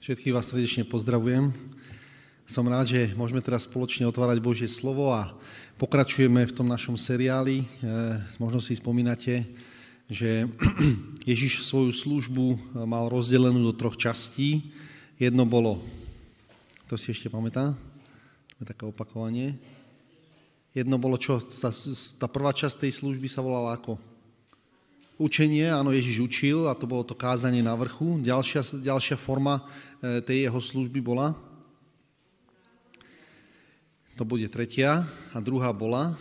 Všetkých vás srdečne pozdravujem. Som rád, že môžeme teraz spoločne otvárať Božie slovo a pokračujeme v tom našom seriáli. E, možno si spomínate, že Ježiš svoju službu mal rozdelenú do troch častí. Jedno bolo, to si ešte pamätá? To je také opakovanie. Jedno bolo čo? Tá, tá prvá časť tej služby sa volala ako? Učenie, áno, Ježiš učil a to bolo to kázanie na vrchu. Ďalšia, ďalšia forma e, tej jeho služby bola, to bude tretia. A druhá bola,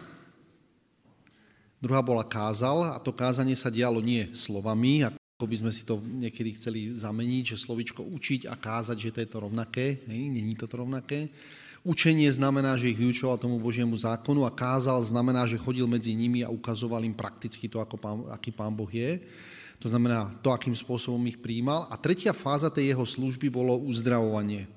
druhá bola kázal a to kázanie sa dialo nie slovami, ako by sme si to niekedy chceli zameniť, že slovičko učiť a kázať, že to je to rovnaké, není to to rovnaké, Učenie znamená, že ich vyučoval tomu Božiemu zákonu a kázal znamená, že chodil medzi nimi a ukazoval im prakticky to, ako pán, aký pán Boh je. To znamená to, akým spôsobom ich príjmal. A tretia fáza tej jeho služby bolo uzdravovanie.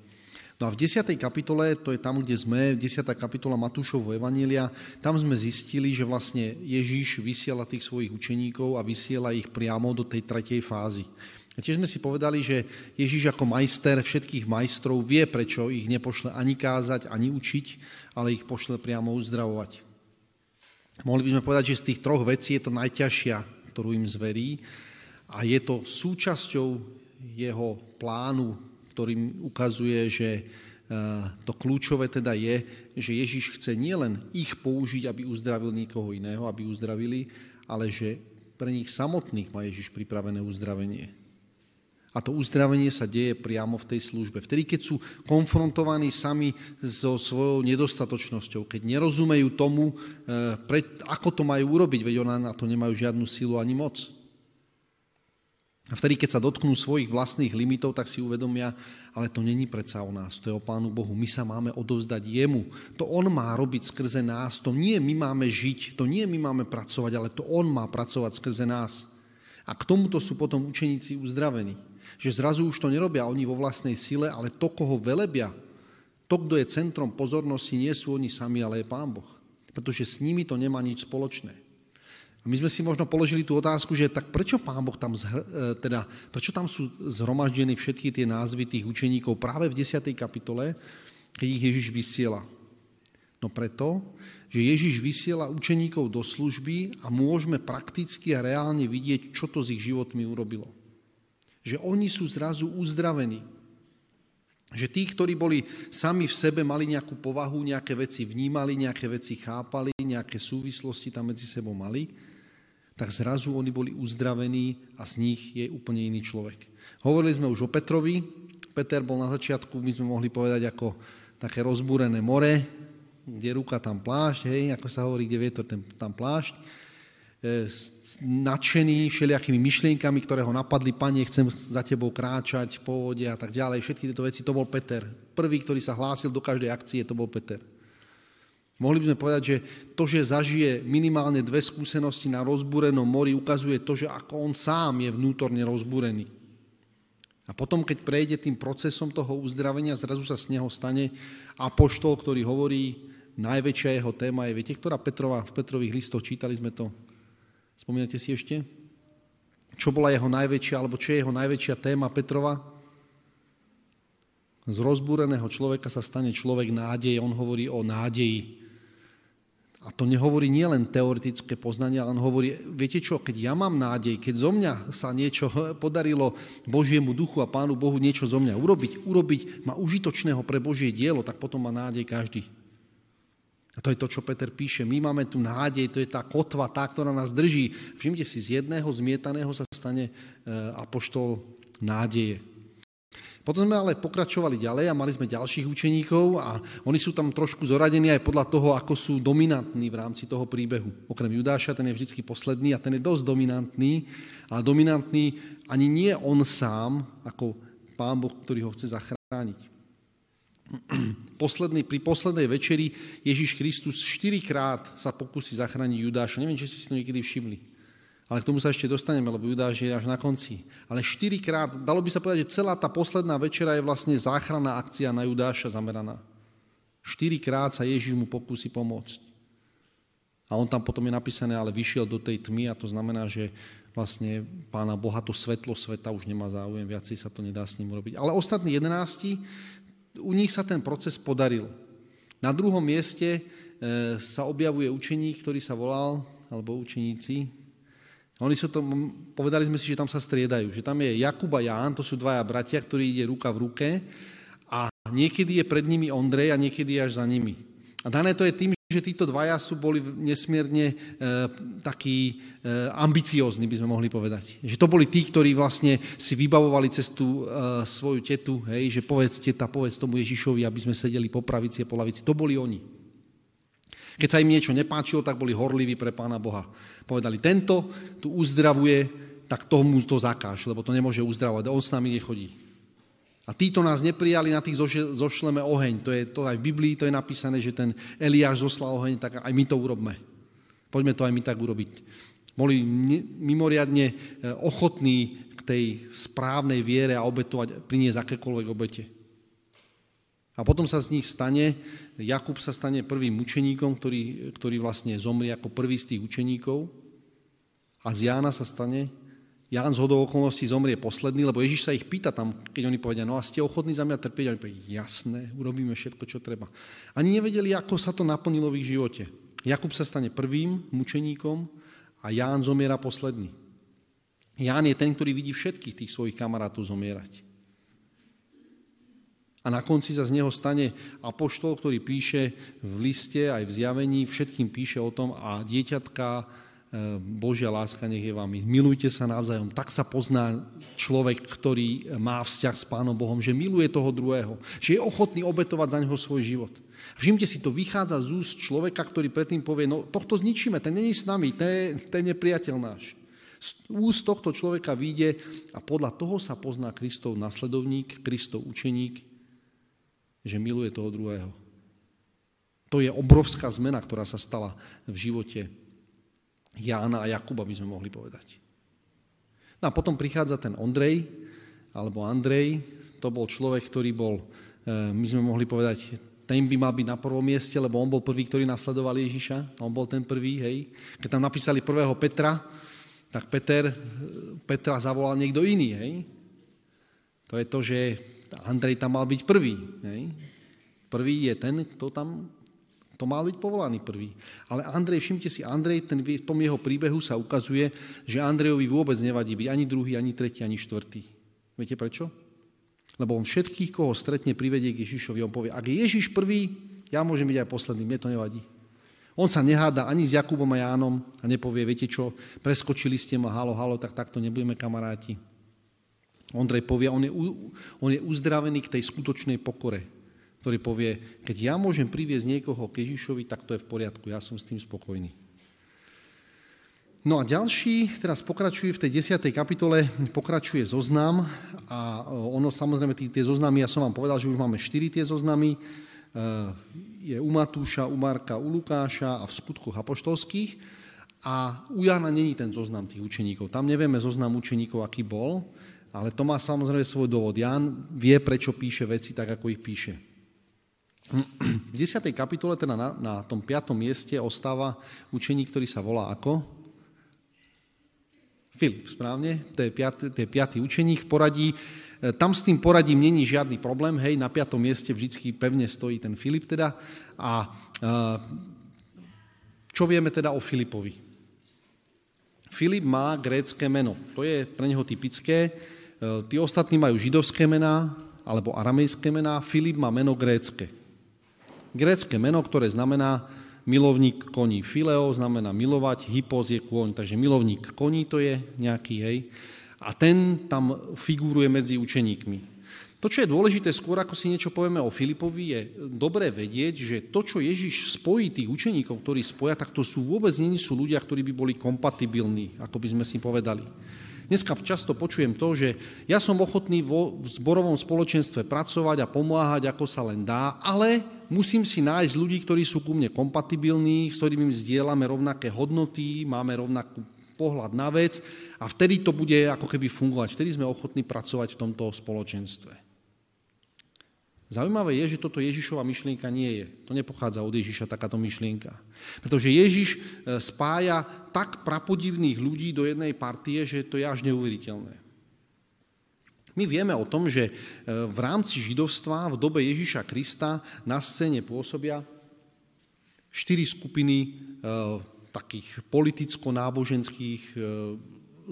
No a v 10. kapitole, to je tam, kde sme, 10. kapitola Matúšovho Evanília, tam sme zistili, že vlastne Ježíš vysiela tých svojich učeníkov a vysiela ich priamo do tej tretej fázy. A tiež sme si povedali, že Ježíš ako majster všetkých majstrov vie, prečo ich nepošle ani kázať, ani učiť, ale ich pošle priamo uzdravovať. Mohli by sme povedať, že z tých troch vecí je to najťažšia, ktorú im zverí a je to súčasťou jeho plánu, ktorým ukazuje, že e, to kľúčové teda je, že Ježiš chce nielen ich použiť, aby uzdravil niekoho iného, aby uzdravili, ale že pre nich samotných má Ježiš pripravené uzdravenie. A to uzdravenie sa deje priamo v tej službe. Vtedy, keď sú konfrontovaní sami so svojou nedostatočnosťou, keď nerozumejú tomu, eh, ako to majú urobiť, veď ona na to nemajú žiadnu silu ani moc. A vtedy, keď sa dotknú svojich vlastných limitov, tak si uvedomia, ale to není predsa o nás, to je o Pánu Bohu. My sa máme odovzdať jemu. To On má robiť skrze nás, to nie my máme žiť, to nie my máme pracovať, ale to On má pracovať skrze nás. A k tomuto sú potom učeníci uzdravení že zrazu už to nerobia oni vo vlastnej sile, ale to, koho velebia, to, kto je centrom pozornosti, nie sú oni sami, ale je Pán Boh. Pretože s nimi to nemá nič spoločné. A my sme si možno položili tú otázku, že tak prečo Pán Boh tam, zhr, e, teda, prečo tam sú zhromaždené všetky tie názvy tých učeníkov práve v 10. kapitole, keď ich Ježiš vysiela? No preto, že Ježiš vysiela učeníkov do služby a môžeme prakticky a reálne vidieť, čo to s ich životmi urobilo. Že oni sú zrazu uzdravení. Že tí, ktorí boli sami v sebe, mali nejakú povahu, nejaké veci vnímali, nejaké veci chápali, nejaké súvislosti tam medzi sebou mali, tak zrazu oni boli uzdravení a z nich je úplne iný človek. Hovorili sme už o Petrovi. Peter bol na začiatku, my sme mohli povedať, ako také rozbúrené more, kde ruka tam plášť, hej, ako sa hovorí, kde vietor ten, tam plášť. E, nadšený všelijakými myšlienkami, ktoré ho napadli, Pane, chcem za tebou kráčať po vode a tak ďalej. Všetky tieto veci, to bol Peter. Prvý, ktorý sa hlásil do každej akcie, to bol Peter. Mohli by sme povedať, že to, že zažije minimálne dve skúsenosti na rozbúrenom mori, ukazuje to, že ako on sám je vnútorne rozbúrený. A potom, keď prejde tým procesom toho uzdravenia, zrazu sa z neho stane apoštol, ktorý hovorí, najväčšia jeho téma je, viete, ktorá Petrova, v Petrových listoch, čítali sme to, Spomínate si ešte? Čo bola jeho najväčšia, alebo čo je jeho najväčšia téma Petrova? Z rozbúreného človeka sa stane človek nádeje. On hovorí o nádeji. A to nehovorí nielen teoretické poznanie, ale on hovorí, viete čo, keď ja mám nádej, keď zo mňa sa niečo podarilo Božiemu duchu a Pánu Bohu niečo zo mňa urobiť, urobiť ma užitočného pre Božie dielo, tak potom má nádej každý. A to je to, čo Peter píše. My máme tu nádej, to je tá kotva, tá, ktorá nás drží. Všimte si, z jedného zmietaného sa stane e, apoštol nádeje. Potom sme ale pokračovali ďalej a mali sme ďalších učeníkov a oni sú tam trošku zoradení aj podľa toho, ako sú dominantní v rámci toho príbehu. Okrem Judáša, ten je vždy posledný a ten je dosť dominantný, ale dominantný ani nie on sám, ako pán Boh, ktorý ho chce zachrániť. Posledný, pri poslednej večeri Ježiš Kristus štyrikrát sa pokusí zachrániť Judáša. Neviem, či ste si to niekedy všimli. Ale k tomu sa ešte dostaneme, lebo Judáš je až na konci. Ale štyrikrát, dalo by sa povedať, že celá tá posledná večera je vlastne záchranná akcia na Judáša zameraná. Štyrikrát sa Ježiš mu pokusí pomôcť. A on tam potom je napísané, ale vyšiel do tej tmy a to znamená, že vlastne pána Boha, to svetlo sveta už nemá záujem, viacej sa to nedá s ním urobiť. Ale ostatní jedenácti, u nich sa ten proces podaril. Na druhom mieste e, sa objavuje učeník, ktorý sa volal, alebo učeníci, oni sú to, povedali sme si, že tam sa striedajú, že tam je Jakub a Ján, to sú dvaja bratia, ktorí ide ruka v ruke a niekedy je pred nimi Ondrej a niekedy až za nimi. A dané to je tým, že títo dvaja sú boli nesmierne e, takí e, ambiciózni, by sme mohli povedať. Že to boli tí, ktorí vlastne si vybavovali cestu e, svoju tetu, hej, že povedz teta, povedz tomu Ježišovi, aby sme sedeli po pravici a po lavici. To boli oni. Keď sa im niečo nepáčilo, tak boli horliví pre Pána Boha. Povedali, tento tu uzdravuje, tak tomu to zakáž, lebo to nemôže uzdravovať, on s nami nechodí. A títo nás neprijali, na tých zošleme oheň. To je to aj v Biblii, to je napísané, že ten Eliáš zoslal oheň, tak aj my to urobme. Poďme to aj my tak urobiť. Boli mimoriadne e, ochotní k tej správnej viere a obetovať, priniesť akékoľvek obete. A potom sa z nich stane, Jakub sa stane prvým učeníkom, ktorý, ktorý vlastne zomrie ako prvý z tých učeníkov. A z Jána sa stane Ján z hodou okolností zomrie posledný, lebo Ježiš sa ich pýta tam, keď oni povedia, no a ste ochotní za mňa trpieť? A oni povedia, jasné, urobíme všetko, čo treba. Ani nevedeli, ako sa to naplnilo v ich živote. Jakub sa stane prvým mučeníkom a Ján zomiera posledný. Ján je ten, ktorý vidí všetkých tých svojich kamarátov zomierať. A na konci sa z neho stane apoštol, ktorý píše v liste aj v zjavení, všetkým píše o tom a dieťatka Božia láska nech je vami. Milujte sa navzájom. Tak sa pozná človek, ktorý má vzťah s Pánom Bohom, že miluje toho druhého, že je ochotný obetovať za neho svoj život. Všimte si, to vychádza z úst človeka, ktorý predtým povie, no tohto zničíme, ten není s nami, ten, ten je priateľ náš. Z úst tohto človeka vyjde a podľa toho sa pozná Kristov nasledovník, Kristov učeník, že miluje toho druhého. To je obrovská zmena, ktorá sa stala v živote Jána a Jakuba, by sme mohli povedať. No a potom prichádza ten Ondrej, alebo Andrej, to bol človek, ktorý bol, e, my sme mohli povedať, ten by mal byť na prvom mieste, lebo on bol prvý, ktorý nasledoval Ježiša. On bol ten prvý, hej. Keď tam napísali prvého Petra, tak Peter, Petra zavolal niekto iný, hej. To je to, že Andrej tam mal byť prvý, hej. Prvý je ten, kto tam to mal byť povolaný prvý. Ale Andrej, všimte si, Andrej, ten, v tom jeho príbehu sa ukazuje, že Andrejovi vôbec nevadí byť ani druhý, ani tretí, ani štvrtý. Viete prečo? Lebo on všetkých, koho stretne, privedie k Ježišovi. On povie, ak je Ježiš prvý, ja môžem byť aj posledný, mne to nevadí. On sa neháda ani s Jakubom a Jánom a nepovie, viete čo, preskočili ste ma, halo, halo, tak takto nebudeme kamaráti. Ondrej povie, on je, on je uzdravený k tej skutočnej pokore ktorý povie, keď ja môžem priviesť niekoho k Ježišovi, tak to je v poriadku, ja som s tým spokojný. No a ďalší, teraz pokračuje v tej 10. kapitole, pokračuje zoznam a ono samozrejme tie, tie zoznamy, ja som vám povedal, že už máme 4 tie zoznamy, e, je u Matúša, u Marka, u Lukáša a v skutkoch apoštolských a u Jana není ten zoznam tých učeníkov. Tam nevieme zoznam učeníkov, aký bol, ale to má samozrejme svoj dôvod. Jan vie, prečo píše veci tak, ako ich píše. V 10. kapitole, teda na, na tom 5. mieste, ostáva učeník, ktorý sa volá ako? Filip, správne? To je, piatý, to je piatý učeník v poradí. E, tam s tým poradím není žiadny problém, hej, na 5. mieste vždy pevne stojí ten Filip teda. A e, čo vieme teda o Filipovi? Filip má grécké meno, to je pre neho typické. E, tí ostatní majú židovské mená alebo aramejské mená, Filip má meno grécké. Grécké meno, ktoré znamená milovník koní. Fileo znamená milovať, hypos je kôň, takže milovník koní to je nejaký, hej. A ten tam figuruje medzi učeníkmi. To, čo je dôležité, skôr ako si niečo povieme o Filipovi, je dobré vedieť, že to, čo Ježiš spojí tých učeníkov, ktorí spoja, tak to sú vôbec nie sú ľudia, ktorí by boli kompatibilní, ako by sme si povedali. Dneska často počujem to, že ja som ochotný vo v zborovom spoločenstve pracovať a pomáhať, ako sa len dá, ale musím si nájsť ľudí, ktorí sú ku mne kompatibilní, s ktorými zdieľame rovnaké hodnoty, máme rovnaký pohľad na vec a vtedy to bude ako keby fungovať. Vtedy sme ochotní pracovať v tomto spoločenstve. Zaujímavé je, že toto Ježišova myšlienka nie je. To nepochádza od Ježiša takáto myšlienka. Pretože Ježiš e, spája tak prapodivných ľudí do jednej partie, že to je až neuveriteľné. My vieme o tom, že e, v rámci židovstva v dobe Ježiša Krista na scéne pôsobia štyri skupiny e, takých politicko-náboženských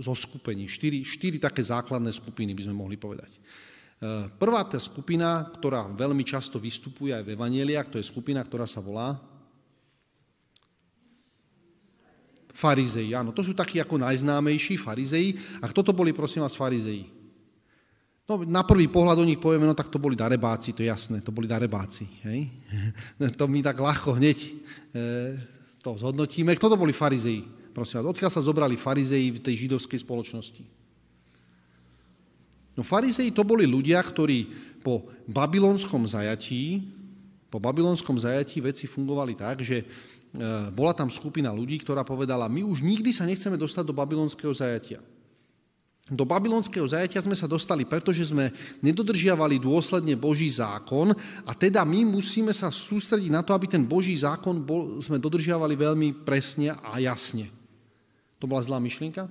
zoskupení. Štyri, štyri také základné skupiny by sme mohli povedať. Prvá tá skupina, ktorá veľmi často vystupuje aj v Evangeliách, to je skupina, ktorá sa volá farizei. Áno, to sú takí ako najznámejší farizei. A kto to boli, prosím vás, farizei? No, na prvý pohľad o nich povieme, no tak to boli darebáci, to je jasné, to boli darebáci. Hej? to my tak ľahko hneď e, to zhodnotíme. Kto to boli farizei? Prosím vás, odkiaľ sa zobrali farizei v tej židovskej spoločnosti? No farizei to boli ľudia, ktorí po babylonskom zajatí, po babylonskom zajatí veci fungovali tak, že e, bola tam skupina ľudí, ktorá povedala, my už nikdy sa nechceme dostať do babylonského zajatia. Do babylonského zajatia sme sa dostali, pretože sme nedodržiavali dôsledne Boží zákon a teda my musíme sa sústrediť na to, aby ten Boží zákon bol, sme dodržiavali veľmi presne a jasne. To bola zlá myšlienka?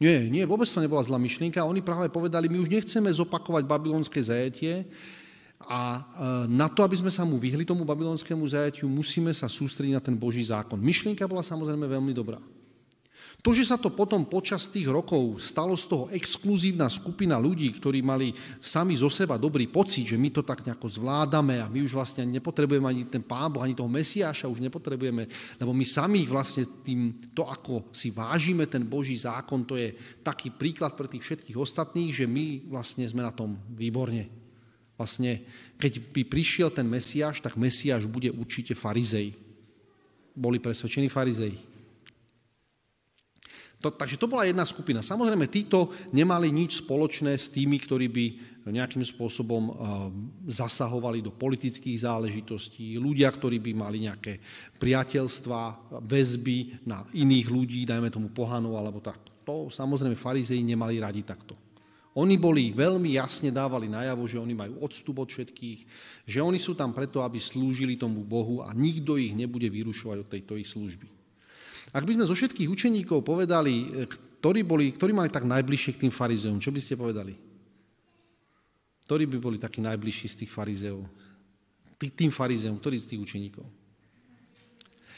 Nie, nie, vôbec to nebola zlá myšlienka. Oni práve povedali, my už nechceme zopakovať babylonské zajatie a e, na to, aby sme sa mu vyhli tomu babylonskému zajatiu, musíme sa sústrediť na ten Boží zákon. Myšlienka bola samozrejme veľmi dobrá. To, že sa to potom počas tých rokov stalo z toho exkluzívna skupina ľudí, ktorí mali sami zo seba dobrý pocit, že my to tak nejako zvládame a my už vlastne nepotrebujeme ani ten Pán Boh, ani toho Mesiáša už nepotrebujeme, lebo my sami vlastne tým, to ako si vážime ten Boží zákon, to je taký príklad pre tých všetkých ostatných, že my vlastne sme na tom výborne. Vlastne, keď by prišiel ten Mesiáš, tak Mesiáš bude určite farizej. Boli presvedčení farizei. To, takže to bola jedna skupina. Samozrejme, títo nemali nič spoločné s tými, ktorí by nejakým spôsobom uh, zasahovali do politických záležitostí, ľudia, ktorí by mali nejaké priateľstva, väzby na iných ľudí, dajme tomu pohanov alebo tak. To samozrejme farizei nemali radi takto. Oni boli veľmi jasne dávali najavo, že oni majú odstup od všetkých, že oni sú tam preto, aby slúžili tomu Bohu a nikto ich nebude vyrušovať od tejto ich služby. Ak by sme zo všetkých učeníkov povedali, e, ktorí, boli, ktorí mali tak najbližšie k tým farizeom, čo by ste povedali? Ktorí by boli takí najbližší z tých farizeov? Tým farizeom, ktorí z tých učeníkov?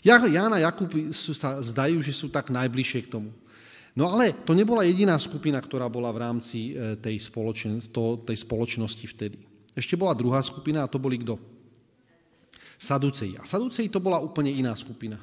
Ján a Jakub sú, sa zdajú, že sú tak najbližšie k tomu. No ale to nebola jediná skupina, ktorá bola v rámci e, tej, spoločen, to, tej spoločnosti vtedy. Ešte bola druhá skupina a to boli kto? Saduceji. A Saduceji to bola úplne iná skupina.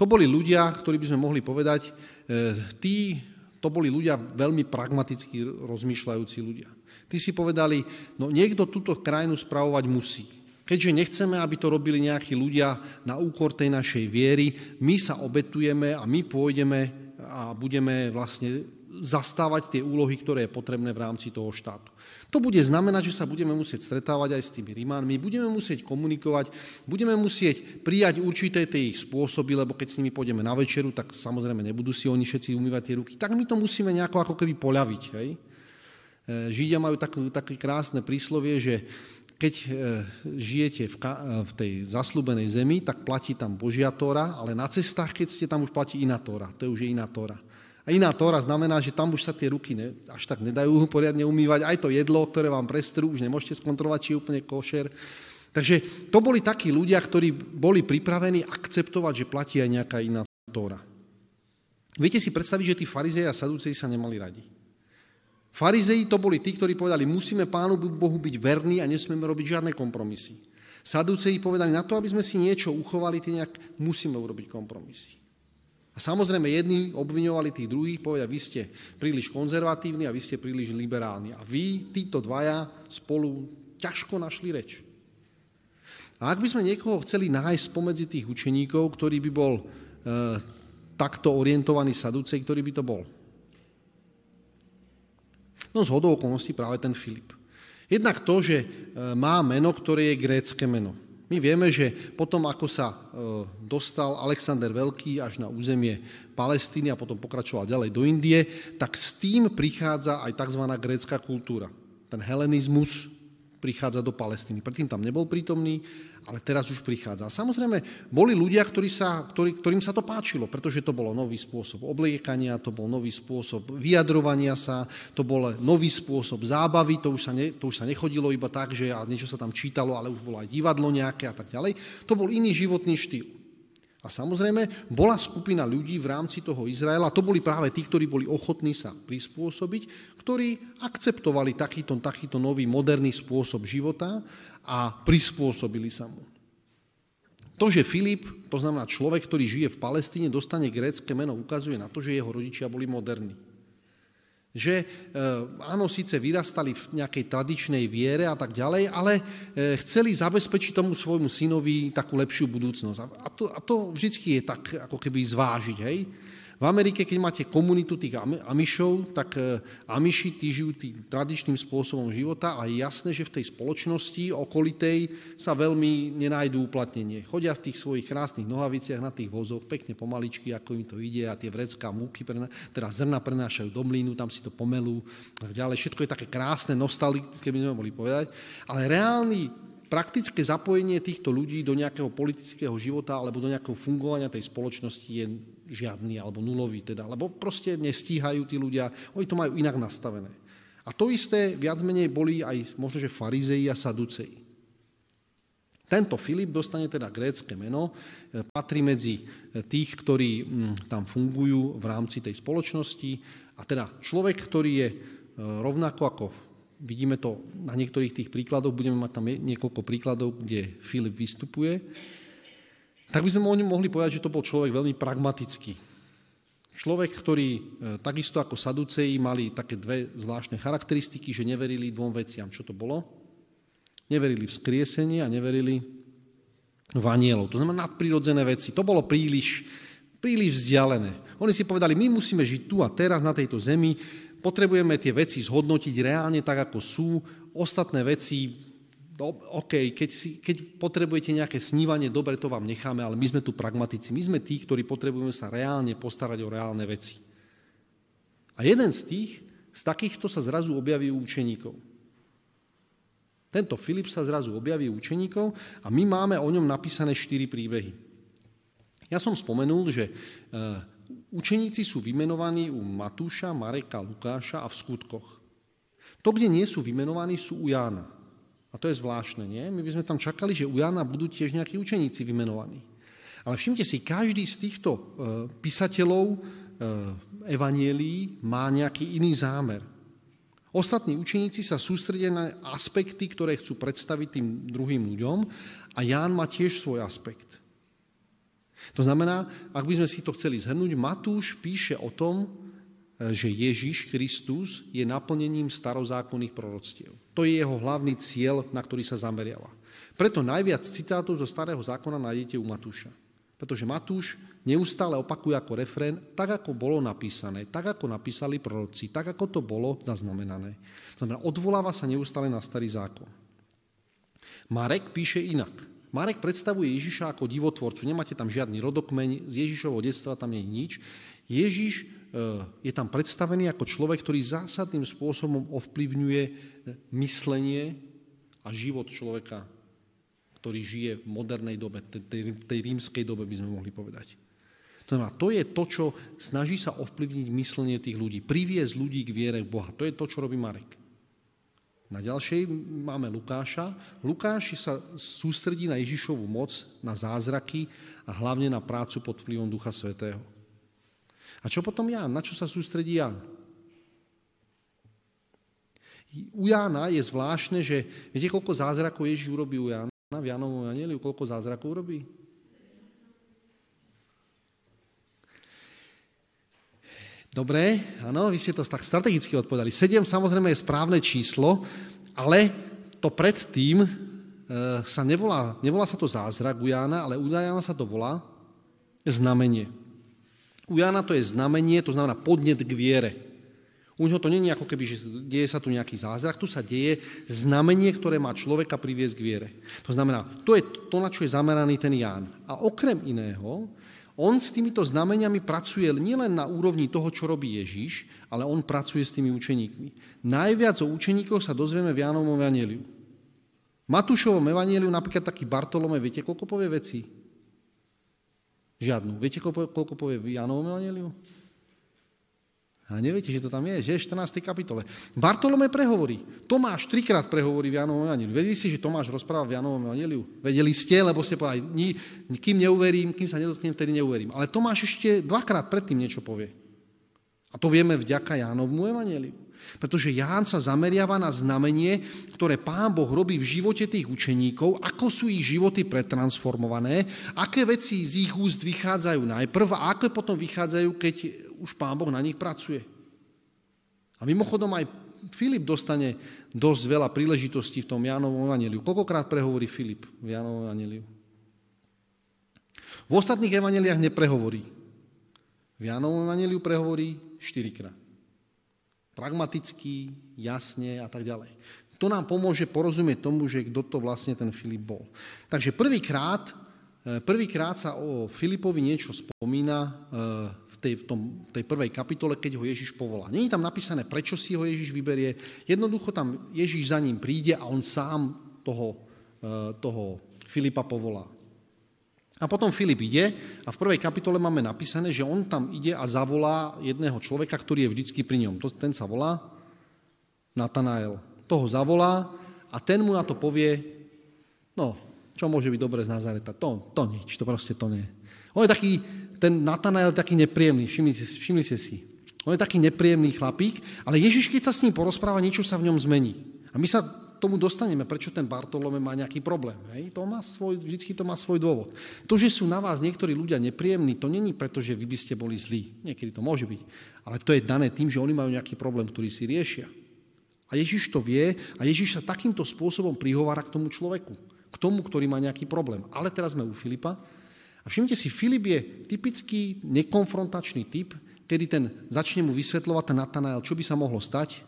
To boli ľudia, ktorí by sme mohli povedať, e, tí, to boli ľudia veľmi pragmaticky rozmýšľajúci ľudia. Tí si povedali, no niekto túto krajinu spravovať musí. Keďže nechceme, aby to robili nejakí ľudia na úkor tej našej viery, my sa obetujeme a my pôjdeme a budeme vlastne zastávať tie úlohy, ktoré je potrebné v rámci toho štátu. To bude znamenať, že sa budeme musieť stretávať aj s tými Rímanmi, budeme musieť komunikovať, budeme musieť prijať určité tie ich spôsoby, lebo keď s nimi pôjdeme na večeru, tak samozrejme nebudú si oni všetci umývať tie ruky. Tak my to musíme nejako ako keby poľaviť. Hej? E, Židia majú tak, také krásne príslovie, že keď e, žijete v, v tej zaslúbenej zemi, tak platí tam Božia Tóra, ale na cestách, keď ste tam, už platí iná Tóra. To je už iná Tóra. A iná tóra znamená, že tam už sa tie ruky ne, až tak nedajú poriadne umývať. Aj to jedlo, ktoré vám prestrú, už nemôžete skontrolovať, či je úplne košer. Takže to boli takí ľudia, ktorí boli pripravení akceptovať, že platí aj nejaká iná tóra. Viete si predstaviť, že tí farizei a sadúcej sa nemali radi. Farizei to boli tí, ktorí povedali, musíme Pánu Bohu byť verní a nesmieme robiť žiadne kompromisy. Sadúcej povedali, na to, aby sme si niečo uchovali, nejak musíme urobiť kompromisy. A samozrejme jedni obviňovali tých druhých, povedia, vy ste príliš konzervatívni a vy ste príliš liberálni. A vy, títo dvaja, spolu ťažko našli reč. A ak by sme niekoho chceli nájsť spomedzi tých učeníkov, ktorý by bol e, takto orientovaný sadúcej, ktorý by to bol? No z hodou okolností práve ten Filip. Jednak to, že e, má meno, ktoré je grécke meno. My vieme, že potom, ako sa e, dostal Alexander Veľký až na územie Palestíny a potom pokračoval ďalej do Indie, tak s tým prichádza aj tzv. grécka kultúra. Ten helenizmus, prichádza do Palestíny. Predtým tam nebol prítomný, ale teraz už prichádza. A samozrejme, boli ľudia, ktorí sa, ktorý, ktorým sa to páčilo, pretože to bolo nový spôsob obliekania, to bol nový spôsob vyjadrovania sa, to bol nový spôsob zábavy, to už sa, ne, to už sa nechodilo iba tak, že niečo sa tam čítalo, ale už bolo aj divadlo nejaké a tak ďalej. To bol iný životný štýl. A samozrejme, bola skupina ľudí v rámci toho Izraela, to boli práve tí, ktorí boli ochotní sa prispôsobiť, ktorí akceptovali takýto, takýto nový moderný spôsob života a prispôsobili sa mu. To, že Filip, to znamená človek, ktorý žije v Palestíne, dostane grécke meno, ukazuje na to, že jeho rodičia boli moderní. Že e, áno, síce vyrastali v nejakej tradičnej viere a tak ďalej, ale e, chceli zabezpečiť tomu svojmu synovi takú lepšiu budúcnosť. A to, a to vždy je tak ako keby zvážiť, hej? V Amerike, keď máte komunitu tých Amišov, tak e, Amiši tí žijú tým tradičným spôsobom života a je jasné, že v tej spoločnosti okolitej sa veľmi nenájdú uplatnenie. Chodia v tých svojich krásnych nohaviciach na tých vozoch, pekne pomaličky, ako im to ide a tie vrecká múky, teda zrna prenášajú do mlínu, tam si to pomelú a tak ďalej. Všetko je také krásne, nostalgické, by sme mohli povedať, ale reálny praktické zapojenie týchto ľudí do nejakého politického života alebo do nejakého fungovania tej spoločnosti je žiadny alebo nulový teda, lebo proste nestíhajú tí ľudia, oni to majú inak nastavené. A to isté viac menej boli aj možno, že farizei a saduceji. Tento Filip dostane teda grécke meno, e, patrí medzi e, tých, ktorí mm, tam fungujú v rámci tej spoločnosti a teda človek, ktorý je e, rovnako ako vidíme to na niektorých tých príkladoch, budeme mať tam niekoľko príkladov, kde Filip vystupuje, tak by sme mohli povedať, že to bol človek veľmi pragmatický. Človek, ktorý e, takisto ako Saduceji mali také dve zvláštne charakteristiky, že neverili dvom veciam. Čo to bolo? Neverili v skriesenie a neverili v anielov. To znamená nadprirodzené veci. To bolo príliš, príliš vzdialené. Oni si povedali, my musíme žiť tu a teraz na tejto zemi, potrebujeme tie veci zhodnotiť reálne tak, ako sú. Ostatné veci OK, keď, si, keď potrebujete nejaké snívanie, dobre, to vám necháme, ale my sme tu pragmatici. My sme tí, ktorí potrebujeme sa reálne postarať o reálne veci. A jeden z tých, z takýchto sa zrazu objaví u učeníkov. Tento Filip sa zrazu objaví u učeníkov a my máme o ňom napísané štyri príbehy. Ja som spomenul, že e, učeníci sú vymenovaní u Matúša, Mareka, Lukáša a v skutkoch. To, kde nie sú vymenovaní, sú u Jána. A to je zvláštne, nie? My by sme tam čakali, že u Jana budú tiež nejakí učeníci vymenovaní. Ale všimte si, každý z týchto e, písateľov e, evanielí má nejaký iný zámer. Ostatní učeníci sa sústredia na aspekty, ktoré chcú predstaviť tým druhým ľuďom a Ján má tiež svoj aspekt. To znamená, ak by sme si to chceli zhrnúť, Matúš píše o tom, že Ježiš Kristus je naplnením starozákonných proroctiev. To je jeho hlavný cieľ, na ktorý sa zameriava. Preto najviac citátov zo starého zákona nájdete u Matúša. Pretože Matúš neustále opakuje ako refrén, tak ako bolo napísané, tak ako napísali proroci, tak ako to bolo zaznamenané. To znamená, odvoláva sa neustále na starý zákon. Marek píše inak. Marek predstavuje Ježiša ako divotvorcu. Nemáte tam žiadny rodokmeň, z Ježišovho detstva tam nie je nič. Ježiš Eh, je tam predstavený ako človek, ktorý zásadným spôsobom ovplyvňuje myslenie a život človeka, ktorý žije v modernej dobe, tej, tej rímskej dobe by sme mohli povedať. To znamená, to je to, čo snaží sa ovplyvniť myslenie tých ľudí, priviesť ľudí k viere v Boha. To je to, čo robí Marek. Na ďalšej máme Lukáša. Lukáš sa sústredí na Ježišovú moc, na zázraky a hlavne na prácu pod vplyvom Ducha Svetého. A čo potom Ján? Na čo sa sústredí Ján? U Jána je zvláštne, že viete, koľko zázrakov Ježiš urobí u Jána? V Jánovom Janeliu koľko zázrakov urobí? Dobre, áno, vy ste to tak strategicky odpovedali. Sedem samozrejme je správne číslo, ale to predtým e, sa nevolá, nevolá sa to zázrak u Jána, ale u Jána sa to volá znamenie. U Jana to je znamenie, to znamená podnet k viere. U neho to je ako keby, že deje sa tu nejaký zázrak, tu sa deje znamenie, ktoré má človeka priviesť k viere. To znamená, to je to, na čo je zameraný ten Ján. A okrem iného, on s týmito znameniami pracuje nielen na úrovni toho, čo robí Ježiš, ale on pracuje s tými učeníkmi. Najviac o učeníkoch sa dozvieme v Jánovom Evangeliu. Matúšovom evaníliu napríklad taký Bartolome, viete, koľko povie veci? Žiadnu. Viete, koľko povie v Jánovom evaníliu? A neviete, že to tam je, že? 14. kapitole. Bartolome prehovorí. Tomáš trikrát prehovorí v Janovom Evangeliu. Vedeli ste, že Tomáš rozpráva v Janovom Evangeliu? Vedeli ste, lebo ste povedali, kým neuverím, kým sa nedotknem, vtedy neuverím. Ale Tomáš ešte dvakrát predtým niečo povie. A to vieme vďaka Jánovmu Evangeliu. Pretože Ján sa zameriava na znamenie, ktoré Pán Boh robí v živote tých učeníkov, ako sú ich životy pretransformované, aké veci z ich úst vychádzajú najprv a aké potom vychádzajú, keď už Pán Boh na nich pracuje. A mimochodom aj Filip dostane dosť veľa príležitostí v tom Jánovom evaneliu. Koľkokrát prehovorí Filip v Jánovom evaneliu? V ostatných evaneliách neprehovorí. V Jánovom evaneliu prehovorí štyrikrát. Pragmaticky, jasne a tak ďalej. To nám pomôže porozumieť tomu, že kto to vlastne ten Filip bol. Takže prvýkrát, eh, prvýkrát sa o Filipovi niečo spomína eh, tej, v tom, tej prvej kapitole, keď ho Ježiš povolá. Není tam napísané, prečo si ho Ježiš vyberie. Jednoducho tam Ježiš za ním príde a on sám toho, eh, toho Filipa povolá. A potom Filip ide a v prvej kapitole máme napísané, že on tam ide a zavolá jedného človeka, ktorý je vždycky pri ňom. Ten sa volá Natanael. Toho zavolá a ten mu na to povie, no, čo môže byť dobre z Nazareta? To, to nič, to proste to nie. On je taký, ten Natanael taký nepríjemný, všimli, ste si. On je taký nepríjemný chlapík, ale Ježiš, keď sa s ním porozpráva, niečo sa v ňom zmení. A my sa tomu dostaneme, prečo ten Bartolome má nejaký problém. Hej? To má svoj, vždycky to má svoj dôvod. To, že sú na vás niektorí ľudia nepríjemní, to není preto, že vy by ste boli zlí. Niekedy to môže byť. Ale to je dané tým, že oni majú nejaký problém, ktorý si riešia. A Ježiš to vie a Ježiš sa takýmto spôsobom prihovára k tomu človeku. K tomu, ktorý má nejaký problém. Ale teraz sme u Filipa a všimnite si, Filip je typický nekonfrontačný typ, kedy ten začne mu vysvetľovať ten Natanael, čo by sa mohlo stať,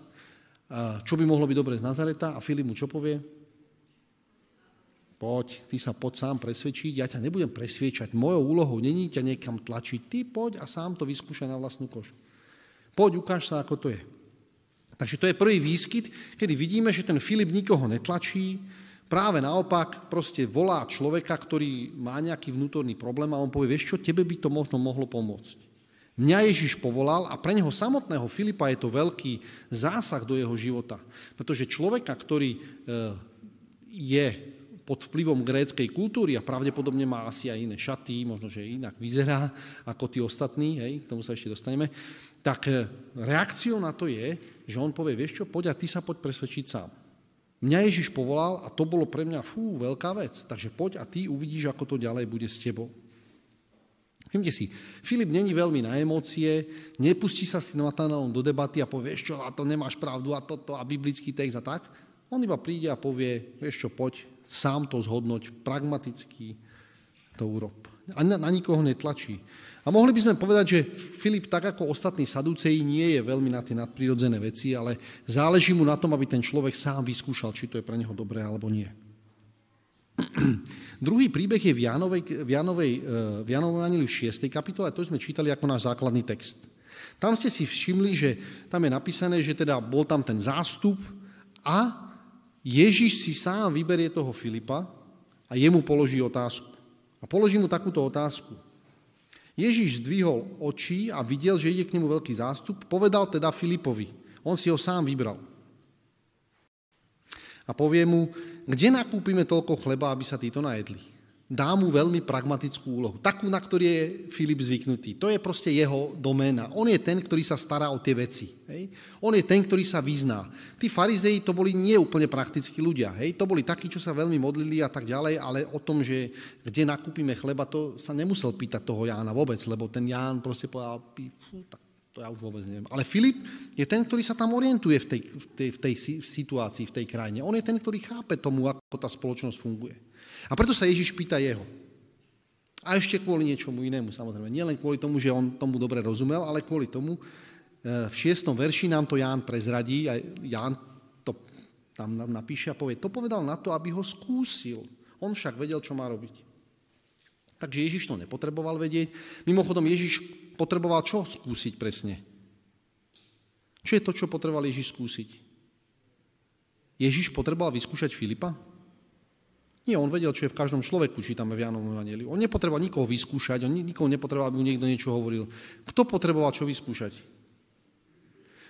čo by mohlo byť dobre z Nazareta a Filip mu čo povie? Poď, ty sa poď sám presvedčiť, ja ťa nebudem presviečať. Mojou úlohou není ťa niekam tlačiť. Ty poď a sám to vyskúšaj na vlastnú kožu. Poď, ukáž sa, ako to je. Takže to je prvý výskyt, kedy vidíme, že ten Filip nikoho netlačí, Práve naopak proste volá človeka, ktorý má nejaký vnútorný problém a on povie, vieš čo, tebe by to možno mohlo pomôcť. Mňa Ježiš povolal a pre neho samotného Filipa je to veľký zásah do jeho života. Pretože človeka, ktorý e, je pod vplyvom gréckej kultúry a pravdepodobne má asi aj iné šaty, možno, že inak vyzerá ako tí ostatní, hej, k tomu sa ešte dostaneme, tak e, reakciou na to je, že on povie, vieš čo, poď a ty sa poď presvedčiť sám. Mňa Ježiš povolal a to bolo pre mňa fú, veľká vec. Takže poď a ty uvidíš, ako to ďalej bude s tebou. Všimte si, Filip není veľmi na emócie, nepustí sa s Natanelom do debaty a povie, čo, a to nemáš pravdu a toto a biblický text a tak. On iba príde a povie, vieš čo, poď, sám to zhodnoť, pragmaticky to urob. A na, na nikoho netlačí. A mohli by sme povedať, že Filip, tak ako ostatní sadúceji, nie je veľmi na tie nadprirodzené veci, ale záleží mu na tom, aby ten človek sám vyskúšal, či to je pre neho dobré alebo nie. Druhý príbeh je v Jánovej, v Jánovej, eh, v Jánovej v 6. kapitole, to sme čítali ako náš základný text. Tam ste si všimli, že tam je napísané, že teda bol tam ten zástup a Ježiš si sám vyberie toho Filipa a jemu položí otázku. A položí mu takúto otázku. Ježíš zdvihol oči a videl, že ide k nemu veľký zástup, povedal teda Filipovi. On si ho sám vybral. A povie mu, kde nakúpime toľko chleba, aby sa títo najedli? Dá mu veľmi pragmatickú úlohu. Takú, na ktorý je Filip zvyknutý. To je proste jeho doména. On je ten, ktorý sa stará o tie veci. Hej? On je ten, ktorý sa vyzná. Tí farizei to boli nie úplne praktickí ľudia. Hej? To boli takí, čo sa veľmi modlili a tak ďalej, ale o tom, že kde nakúpime chleba, to sa nemusel pýtať toho Jána vôbec, lebo ten Ján proste povedal, tak to ja už vôbec neviem. Ale Filip je ten, ktorý sa tam orientuje v tej, v tej, v tej situácii, v tej krajine. On je ten, ktorý chápe tomu, ako tá spoločnosť funguje. A preto sa Ježiš pýta jeho. A ešte kvôli niečomu inému, samozrejme. Nie len kvôli tomu, že on tomu dobre rozumel, ale kvôli tomu, e, v šiestom verši nám to Ján prezradí a Ján to tam napíše a povie, to povedal na to, aby ho skúsil. On však vedel, čo má robiť. Takže Ježiš to nepotreboval vedieť. Mimochodom, Ježiš potreboval čo skúsiť presne? Čo je to, čo potreboval Ježiš skúsiť? Ježiš potreboval vyskúšať Filipa? Nie, on vedel, čo je v každom človeku, čítame v Jánovom Evangeliu. On nepotreboval nikoho vyskúšať, on nikoho nepotreboval, aby mu niekto niečo hovoril. Kto potreboval čo vyskúšať?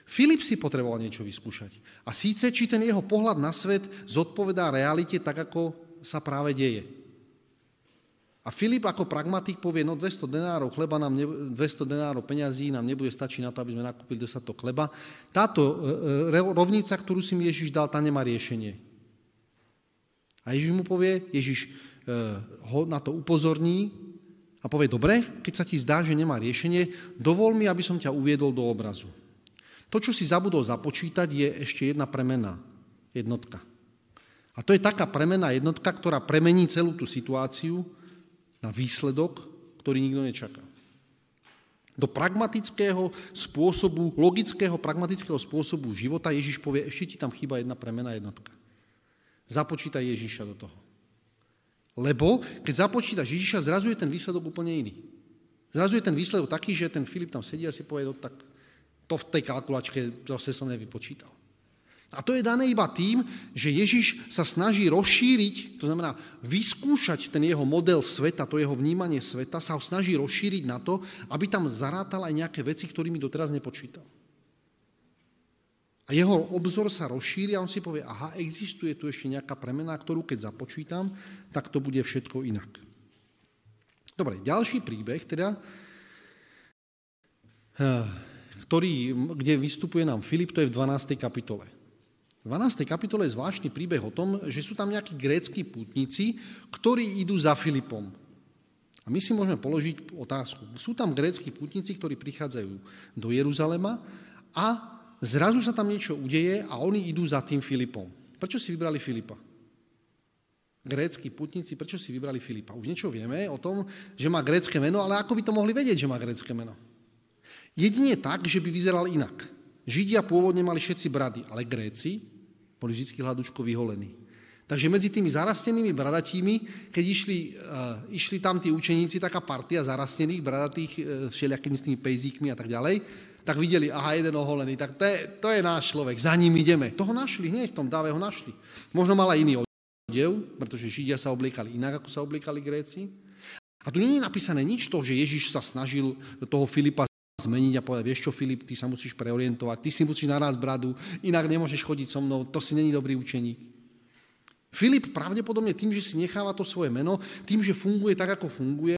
Filip si potreboval niečo vyskúšať. A síce, či ten jeho pohľad na svet zodpovedá realite tak, ako sa práve deje. A Filip ako pragmatik povie, no 200 denárov chleba nám, ne, 200 denárov peňazí nám nebude stačiť na to, aby sme nakúpili dostatok chleba. Táto e, e, rovnica, ktorú si mi Ježiš dal, tá nemá riešenie. A Ježiš mu povie, Ježiš eh, ho na to upozorní a povie, dobre, keď sa ti zdá, že nemá riešenie, dovol mi, aby som ťa uviedol do obrazu. To, čo si zabudol započítať, je ešte jedna premena, jednotka. A to je taká premená jednotka, ktorá premení celú tú situáciu na výsledok, ktorý nikto nečaká. Do pragmatického spôsobu, logického pragmatického spôsobu života Ježiš povie, ešte ti tam chýba jedna premená jednotka. Započítaj Ježiša do toho. Lebo keď započítaš Ježiša, zrazu je ten výsledok úplne iný. Zrazu je ten výsledok taký, že ten Filip tam sedí a si povie, no, tak to v tej kalkulačke zase som nevypočítal. A to je dané iba tým, že Ježiš sa snaží rozšíriť, to znamená vyskúšať ten jeho model sveta, to jeho vnímanie sveta, sa ho snaží rozšíriť na to, aby tam zarátal aj nejaké veci, ktorými doteraz nepočítal. Jeho obzor sa rozšíri a on si povie, aha, existuje tu ešte nejaká premena, ktorú keď započítam, tak to bude všetko inak. Dobre, ďalší príbeh teda, eh, ktorý, kde vystupuje nám Filip, to je v 12. kapitole. V 12. kapitole je zvláštny príbeh o tom, že sú tam nejakí gréckí pútnici, ktorí idú za Filipom. A my si môžeme položiť otázku. Sú tam gréckí pútnici, ktorí prichádzajú do Jeruzalema a Zrazu sa tam niečo udeje a oni idú za tým Filipom. Prečo si vybrali Filipa? Grécky putníci, prečo si vybrali Filipa? Už niečo vieme o tom, že má grécké meno, ale ako by to mohli vedieť, že má grécké meno? Jedine tak, že by vyzeral inak. Židia pôvodne mali všetci brady, ale Gréci boli vždy hľadučko vyholení. Takže medzi tými zarastenými bradatími, keď išli, uh, išli tam tí učeníci, taká partia zarastených bradatých uh, všelijakými s tými pejzíkmi a tak ďalej, tak videli, aha, jeden oholený, tak to je, to je náš človek, za ním ideme. Toho našli, hneď v tom dáve ho našli. Možno mala iný odev, pretože Židia sa obliekali inak, ako sa obliekali Gréci. A tu nie je napísané nič to, že Ježiš sa snažil toho Filipa zmeniť a povedať, vieš čo, Filip, ty sa musíš preorientovať, ty si musíš naraz bradu, inak nemôžeš chodiť so mnou, to si není dobrý učeník. Filip pravdepodobne tým, že si necháva to svoje meno, tým, že funguje tak, ako funguje,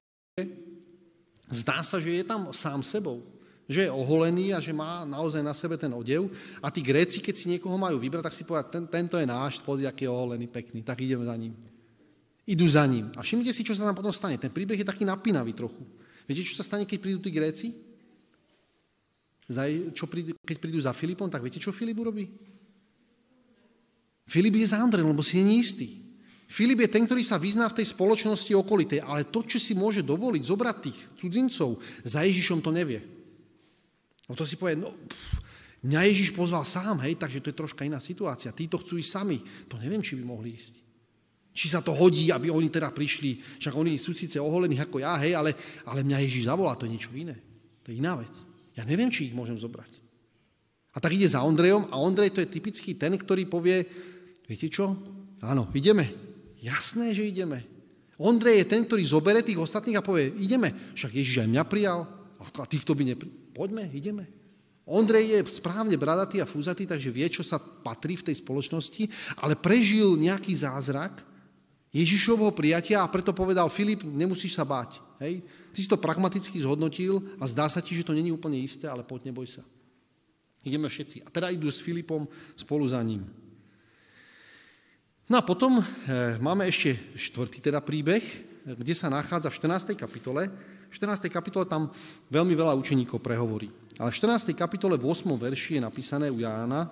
zdá sa, že je tam sám sebou že je oholený a že má naozaj na sebe ten odev. A tí Gréci, keď si niekoho majú vybrať, tak si povedať, ten, tento je náš, pozri, aký je oholený, pekný, tak ideme za ním. Idú za ním. A všimnite si, čo sa tam potom stane. Ten príbeh je taký napínavý trochu. Viete, čo sa stane, keď prídu tí Gréci? Čo prídu, keď prídu za Filipom, tak viete, čo Filip urobí? Filip je za Andrejom, lebo si nie istý. Filip je ten, ktorý sa vyzná v tej spoločnosti okolitej, ale to, čo si môže dovoliť zobrať tých cudzincov, za Ježišom to nevie. No to si povie, no pff, mňa Ježiš pozval sám, hej, takže to je troška iná situácia. Títo chcú ísť sami. To neviem, či by mohli ísť. Či sa to hodí, aby oni teda prišli, však oni sú síce oholení ako ja, hej, ale, ale mňa Ježiš zavolá, to je niečo iné. To je iná vec. Ja neviem, či ich môžem zobrať. A tak ide za Ondrejom a Ondrej to je typický ten, ktorý povie, viete čo? Áno, ideme. Jasné, že ideme. Ondrej je ten, ktorý zobere tých ostatných a povie, ideme. Však Ježiš aj mňa prijal a týchto by neprijal poďme, ideme. Ondrej je správne bradatý a fúzatý, takže vie, čo sa patrí v tej spoločnosti, ale prežil nejaký zázrak Ježišovho prijatia a preto povedal Filip, nemusíš sa báť. Hej? Ty si to pragmaticky zhodnotil a zdá sa ti, že to není úplne isté, ale poď, neboj sa. Ideme všetci. A teda idú s Filipom spolu za ním. No a potom e, máme ešte štvrtý teda príbeh, kde sa nachádza v 14. kapitole, v 14. kapitole tam veľmi veľa učeníkov prehovorí. Ale v 14. kapitole v 8. verši je napísané u Jána,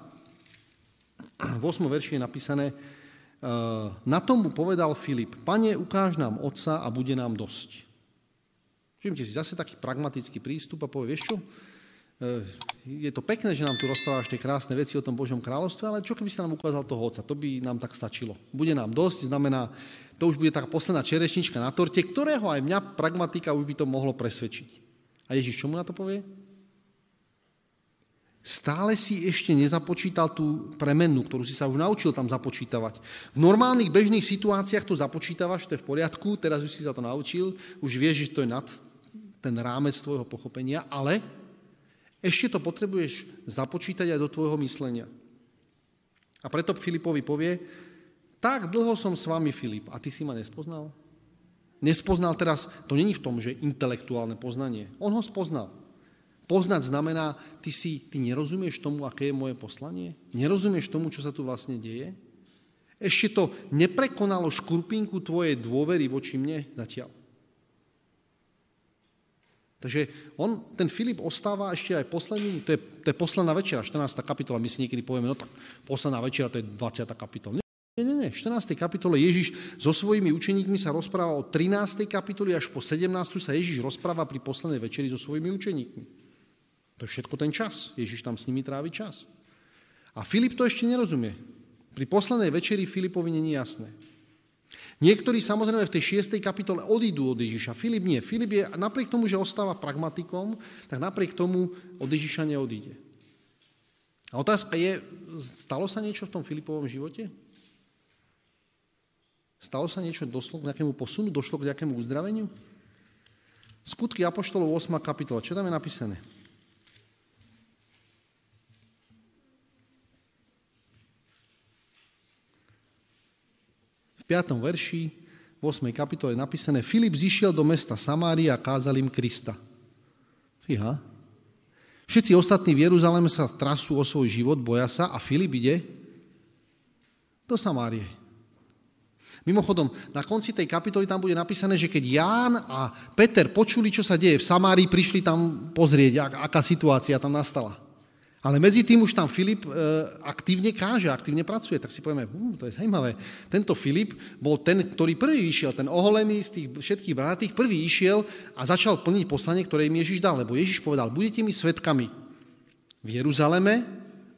v 8. verši je napísané, e, na tomu povedal Filip, pane, ukáž nám otca a bude nám dosť. Všimte si, zase taký pragmatický prístup a povie, vieš čo, e, je to pekné, že nám tu rozprávaš tie krásne veci o tom Božom kráľovstve, ale čo keby si nám ukázal toho otca, to by nám tak stačilo. Bude nám dosť, znamená, to už bude taká posledná čerešnička na torte, ktorého aj mňa pragmatika už by to mohlo presvedčiť. A Ježiš čo mu na to povie? Stále si ešte nezapočítal tú premenu, ktorú si sa už naučil tam započítavať. V normálnych bežných situáciách to započítavaš, to je v poriadku, teraz už si sa to naučil, už vieš, že to je nad ten rámec tvojho pochopenia, ale ešte to potrebuješ započítať aj do tvojho myslenia. A preto Filipovi povie, tak dlho som s vami, Filip, a ty si ma nespoznal? Nespoznal teraz, to není v tom, že intelektuálne poznanie. On ho spoznal. Poznať znamená, ty, si, ty nerozumieš tomu, aké je moje poslanie? Nerozumieš tomu, čo sa tu vlastne deje? Ešte to neprekonalo škrupinku tvojej dôvery voči mne zatiaľ. Takže on, ten Filip ostáva ešte aj posledný, to je, to je posledná večera, 14. kapitola, my si niekedy povieme, no tak posledná večera, to je 20. kapitola. Nie, nie, nie, 14. kapitole Ježiš so svojimi učeníkmi sa rozpráva o 13. kapitoli až po 17. sa Ježiš rozpráva pri poslednej večeri so svojimi učeníkmi. To je všetko ten čas. Ježiš tam s nimi trávi čas. A Filip to ešte nerozumie. Pri poslednej večeri Filipovi není jasné. Niektorí samozrejme v tej 6. kapitole odídu od Ježiša. Filip nie. Filip je napriek tomu, že ostáva pragmatikom, tak napriek tomu od Ježiša neodíde. A otázka je, stalo sa niečo v tom Filipovom živote? Stalo sa niečo, došlo k nejakému posunu, došlo k nejakému uzdraveniu? Skutky Apoštolov 8. kapitola, čo tam je napísané? V 5. verši, v 8. kapitole je napísané, Filip zišiel do mesta Samária a kázal im Krista. Fíha. Všetci ostatní v Jeruzaleme sa trasú o svoj život, boja sa a Filip ide do Samárie. Mimochodom, na konci tej kapitoly tam bude napísané, že keď Ján a Peter počuli, čo sa deje v Samárii, prišli tam pozrieť, aká situácia tam nastala. Ale medzi tým už tam Filip e, aktívne káže, aktívne pracuje. Tak si povieme, hm, to je zajímavé. Tento Filip bol ten, ktorý prvý išiel, ten oholený z tých všetkých brátých, prvý išiel a začal plniť poslanie, ktoré im Ježiš dal. Lebo Ježiš povedal, budete mi svetkami v Jeruzaleme,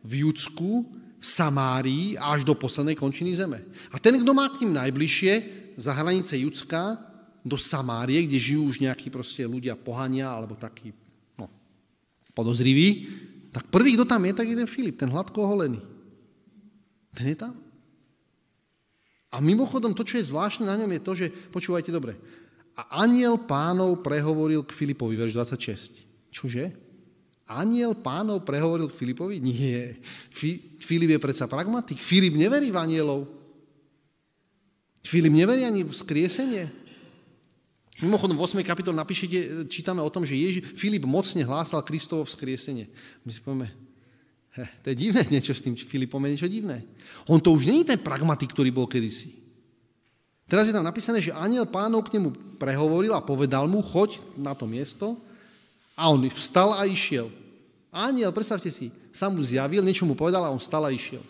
v Judsku, Samárii až do poslednej končiny zeme. A ten, kto má k ním najbližšie, za hranice Judska, do Samárie, kde žijú už nejakí proste ľudia pohania, alebo takí no, podozriví, tak prvý, kto tam je, tak je ten Filip, ten hladko oholený. Ten je tam. A mimochodom, to, čo je zvláštne na ňom, je to, že, počúvajte dobre, a aniel pánov prehovoril k Filipovi, verš 26. Čože? Aniel pánov prehovoril k Filipovi? Nie. Filip je predsa pragmatik. Filip neverí v anielov. Filip neverí ani v skriesenie. Mimochodom, v 8. kapitole napíšete, čítame o tom, že Ježi, Filip mocne hlásal Kristovo vzkriesenie. My si povieme, he, to je divné niečo s tým Filipom, je niečo divné. On to už je ten pragmatik, ktorý bol kedysi. Teraz je tam napísané, že aniel pánov k nemu prehovoril a povedal mu, choď na to miesto a on vstal a išiel. Aniel, predstavte si, sa mu zjavil, niečo mu povedal a on vstal a išiel.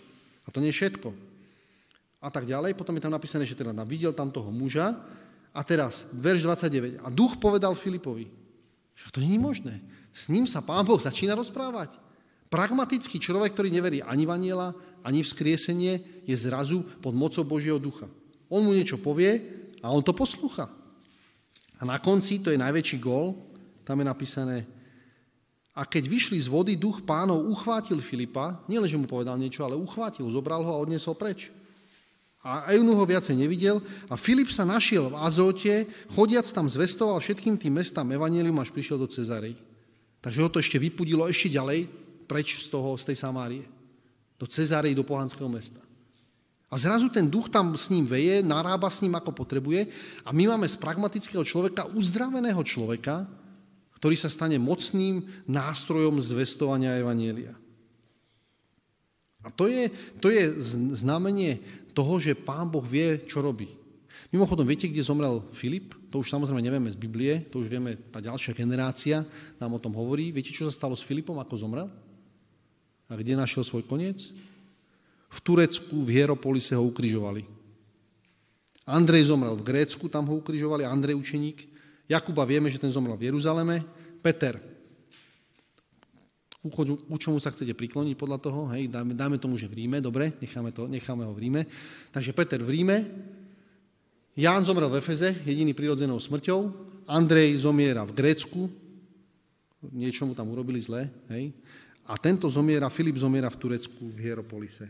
A to nie je všetko. A tak ďalej. Potom je tam napísané, že teda videl tam toho muža, a teraz, verš 29. A duch povedal Filipovi, že to není možné. S ním sa pán Boh začína rozprávať. Pragmatický človek, ktorý neverí ani v ani v skriesenie, je zrazu pod mocou Božieho ducha. On mu niečo povie a on to poslúcha. A na konci, to je najväčší gól, tam je napísané, a keď vyšli z vody, duch pánov uchvátil Filipa, nielen, že mu povedal niečo, ale uchvátil, zobral ho a odniesol preč. A Eunu ho viacej nevidel a Filip sa našiel v Azote, chodiac tam zvestoval všetkým tým mestám Evangelium, až prišiel do Cezary. Takže ho to ešte vypudilo ešte ďalej, preč z, toho, z tej Samárie. Do Cezary, do pohanského mesta. A zrazu ten duch tam s ním veje, narába s ním ako potrebuje a my máme z pragmatického človeka uzdraveného človeka, ktorý sa stane mocným nástrojom zvestovania Evanielia. A to je, to je znamenie toho, že Pán Boh vie, čo robí. Mimochodom, viete, kde zomrel Filip? To už samozrejme nevieme z Biblie, to už vieme, tá ďalšia generácia nám o tom hovorí. Viete, čo sa stalo s Filipom, ako zomrel? A kde našiel svoj koniec? V Turecku, v Hieropolise ho ukrižovali. Andrej zomrel v Grécku, tam ho ukrižovali, Andrej učeník. Jakuba vieme, že ten zomrel v Jeruzaleme. Peter ku čomu sa chcete prikloniť podľa toho, hej, dáme, dáme tomu, že v Ríme, dobre, necháme, to, necháme ho v Ríme. Takže Peter v Ríme, Ján zomrel v Efeze, jediný prirodzenou smrťou, Andrej zomiera v Grécku, niečo mu tam urobili zle, hej, A tento zomiera, Filip zomiera v Turecku, v Hieropolise.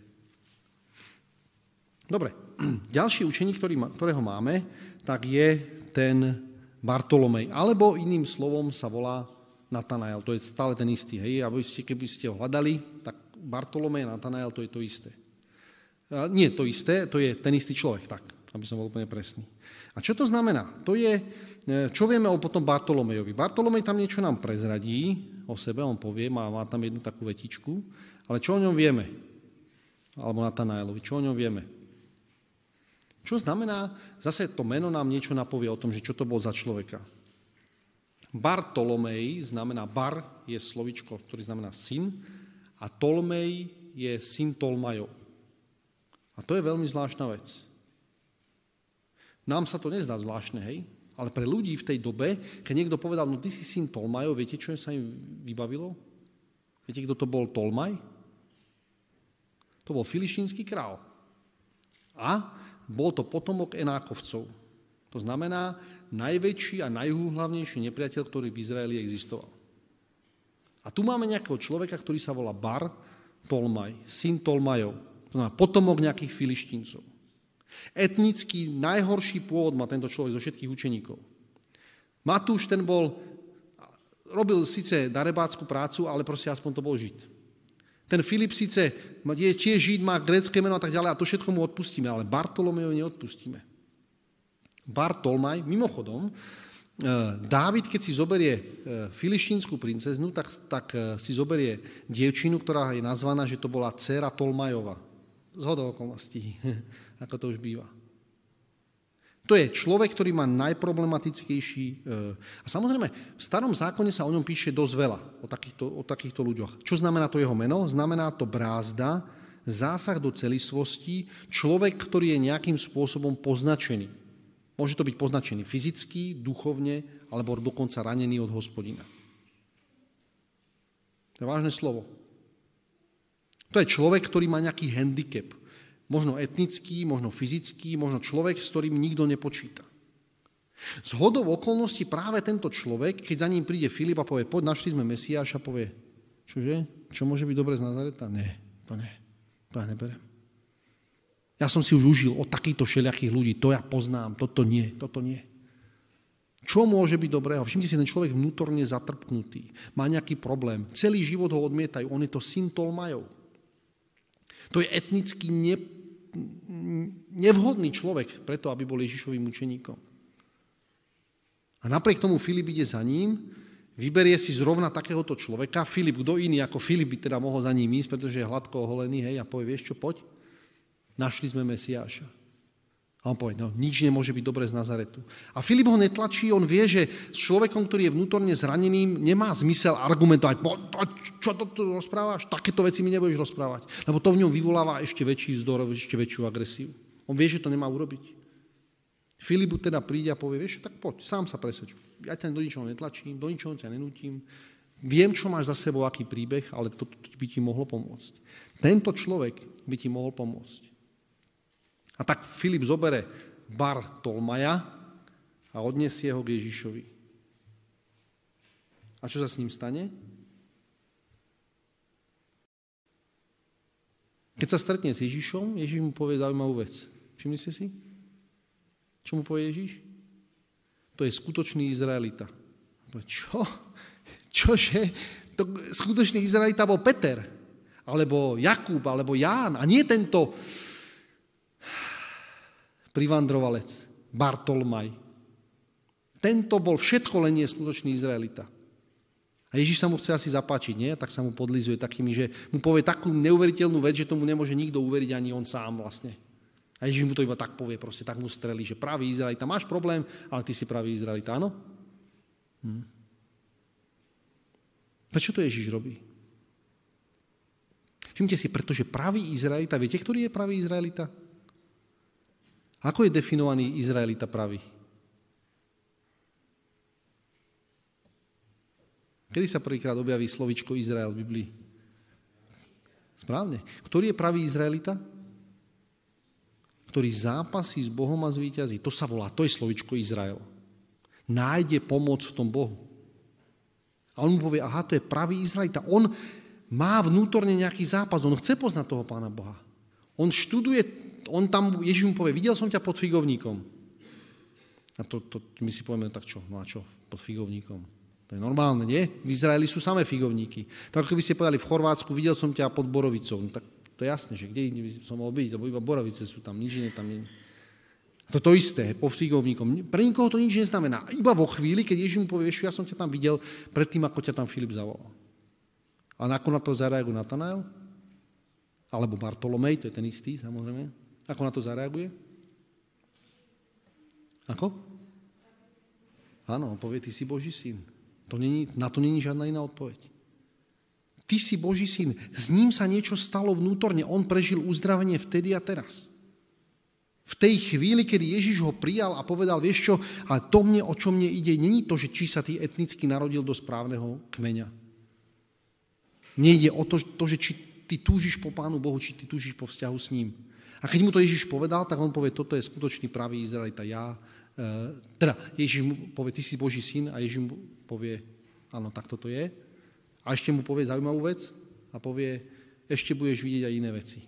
Dobre, ďalší učeník, ktorý, ktorého máme, tak je ten Bartolomej. Alebo iným slovom sa volá Natanael. To je stále ten istý. Hej? Aby ste, keby ste ho hľadali, tak Bartolomej a Natanael to je to isté. Nie to isté, to je ten istý človek, tak, aby som bol úplne presný. A čo to znamená? To je, e, čo vieme o potom Bartolomejovi? Bartolomej tam niečo nám prezradí o sebe, on povie, má, má tam jednu takú vetičku, ale čo o ňom vieme? Alebo Natanaelovi, čo o ňom vieme? Čo znamená, zase to meno nám niečo napovie o tom, že čo to bol za človeka. Bartolomej znamená, bar je slovičko, ktorý znamená syn a Tolmej je syn Tolmajov. A to je veľmi zvláštna vec. Nám sa to nezdá zvláštne, hej? Ale pre ľudí v tej dobe, keď niekto povedal, no ty si syn Tolmajov, viete, čo sa im vybavilo? Viete, kto to bol Tolmaj? To bol filištínsky král. A bol to potomok Enákovcov. To znamená najväčší a najúhlavnejší nepriateľ, ktorý v Izraeli existoval. A tu máme nejakého človeka, ktorý sa volá Bar Tolmaj, syn Tolmajov. To znamená potomok nejakých filištíncov. Etnický najhorší pôvod má tento človek zo všetkých učeníkov. Matúš ten bol, robil síce darebácku prácu, ale proste aspoň to bol Žid. Ten Filip síce je tiež Žid, má grecké meno a tak ďalej a to všetko mu odpustíme, ale Bartolomejovi neodpustíme. Bartolmaj, mimochodom, e, Dávid, keď si zoberie e, filištínsku princeznu, tak, tak e, si zoberie dievčinu, ktorá je nazvaná, že to bola dcera Tolmajova. Z okolností, ako to už býva. To je človek, ktorý má najproblematickejší... A samozrejme, v starom zákone sa o ňom píše dosť veľa, o takýchto, o takýchto ľuďoch. Čo znamená to jeho meno? Znamená to brázda, zásah do celistvosti, človek, ktorý je nejakým spôsobom poznačený. Môže to byť poznačený fyzicky, duchovne, alebo dokonca ranený od hospodina. To je vážne slovo. To je človek, ktorý má nejaký handicap. Možno etnický, možno fyzický, možno človek, s ktorým nikto nepočíta. Z hodou okolností práve tento človek, keď za ním príde Filip a povie, poď, našli sme Mesiáša, povie, čože, čo môže byť dobre z Nazareta? Nie, to nie, to ja neberem. Ja som si už užil od takýchto všelijakých ľudí, to ja poznám, toto nie, toto nie. Čo môže byť dobrého? Všimte si, ten človek vnútorne zatrpknutý, má nejaký problém, celý život ho odmietajú, on je to syn Tolmajov. To je etnicky ne, nevhodný človek preto, aby bol Ježišovým učeníkom. A napriek tomu Filip ide za ním, vyberie si zrovna takéhoto človeka. Filip, kto iný ako Filip by teda mohol za ním ísť, pretože je hladko oholený, hej, a povie, vieš čo, poď, našli sme Mesiáša. A on povie, no nič nemôže byť dobre z Nazaretu. A Filip ho netlačí, on vie, že s človekom, ktorý je vnútorne zraneným, nemá zmysel argumentovať, po, to, čo to tu rozprávaš, takéto veci mi nebudeš rozprávať. Lebo to v ňom vyvoláva ešte väčší vzdor, ešte väčšiu agresiu. On vie, že to nemá urobiť. Filipu teda príde a povie, vieš, tak poď, sám sa presvedč. Ja ťa do ničoho netlačím, do ničoho ťa nenútim. Viem, čo máš za sebou, aký príbeh, ale to, to by ti mohlo pomôcť. Tento človek by ti mohol pomôcť. A tak Filip zobere bar Tolmaja a odniesie ho k Ježišovi. A čo sa s ním stane? Keď sa stretne s Ježišom, Ježiš mu povie zaujímavú vec. Všimli ste si? Čo mu povie Ježiš? To je skutočný Izraelita. Čo? Čože? To skutočný Izraelita bol Peter, alebo Jakub, alebo Ján, a nie tento privandrovalec, Bartolmaj. Tento bol všetko len nie skutočný Izraelita. A Ježiš sa mu chce asi zapáčiť, nie? Tak sa mu podlizuje takými, že mu povie takú neuveriteľnú vec, že tomu nemôže nikto uveriť, ani on sám vlastne. A Ježiš mu to iba tak povie, proste tak mu strelí, že pravý Izraelita, máš problém, ale ty si pravý Izraelita, áno? Hm. Prečo to Ježiš robí? Všimte si, pretože pravý Izraelita, viete, ktorý je pravý Izraelita? Ako je definovaný Izraelita pravý? Kedy sa prvýkrát objaví slovičko Izrael v Biblii? Správne. Ktorý je pravý Izraelita? Ktorý zápasí s Bohom a zvýťazí. To sa volá, to je slovičko Izrael. Nájde pomoc v tom Bohu. A on mu povie, aha, to je pravý Izraelita. On má vnútorne nejaký zápas, on chce poznať toho Pána Boha. On študuje, on tam, Ježiš mu povie, videl som ťa pod figovníkom. A to, to my si povieme, tak čo, no a čo, pod figovníkom. To je normálne, nie? V Izraeli sú samé figovníky. Tak keby ste povedali, v Chorvátsku videl som ťa pod Borovicou. No tak to je jasné, že kde by som mohol byť, lebo iba Borovice sú tam, nič iné tam nie. To to isté, po figovníkom. Pre nikoho to nič neznamená. Iba vo chvíli, keď Ježiš mu povie, ja som ťa tam videl predtým, ako ťa tam Filip zavolal. A ako na to zareaguje Natanael? Alebo Bartolomej, to je ten istý, samozrejme. Ako na to zareaguje? Ako? Áno, povie, ty si Boží syn. To není, na to není žiadna iná odpoveď. Ty si Boží syn. S ním sa niečo stalo vnútorne. On prežil uzdravenie vtedy a teraz. V tej chvíli, kedy Ježiš ho prijal a povedal, vieš čo, ale to mne, o čo mne ide, není to, že či sa ty etnicky narodil do správneho kmeňa. Mne ide o to, to, že či ty túžiš po Pánu Bohu, či ty túžiš po vzťahu s ním. A keď mu to Ježiš povedal, tak on povie, toto je skutočný pravý Izraelita, ja. E, teda Ježiš mu povie, ty si Boží syn a Ježiš mu povie, áno, tak toto je. A ešte mu povie zaujímavú vec a povie, ešte budeš vidieť aj iné veci.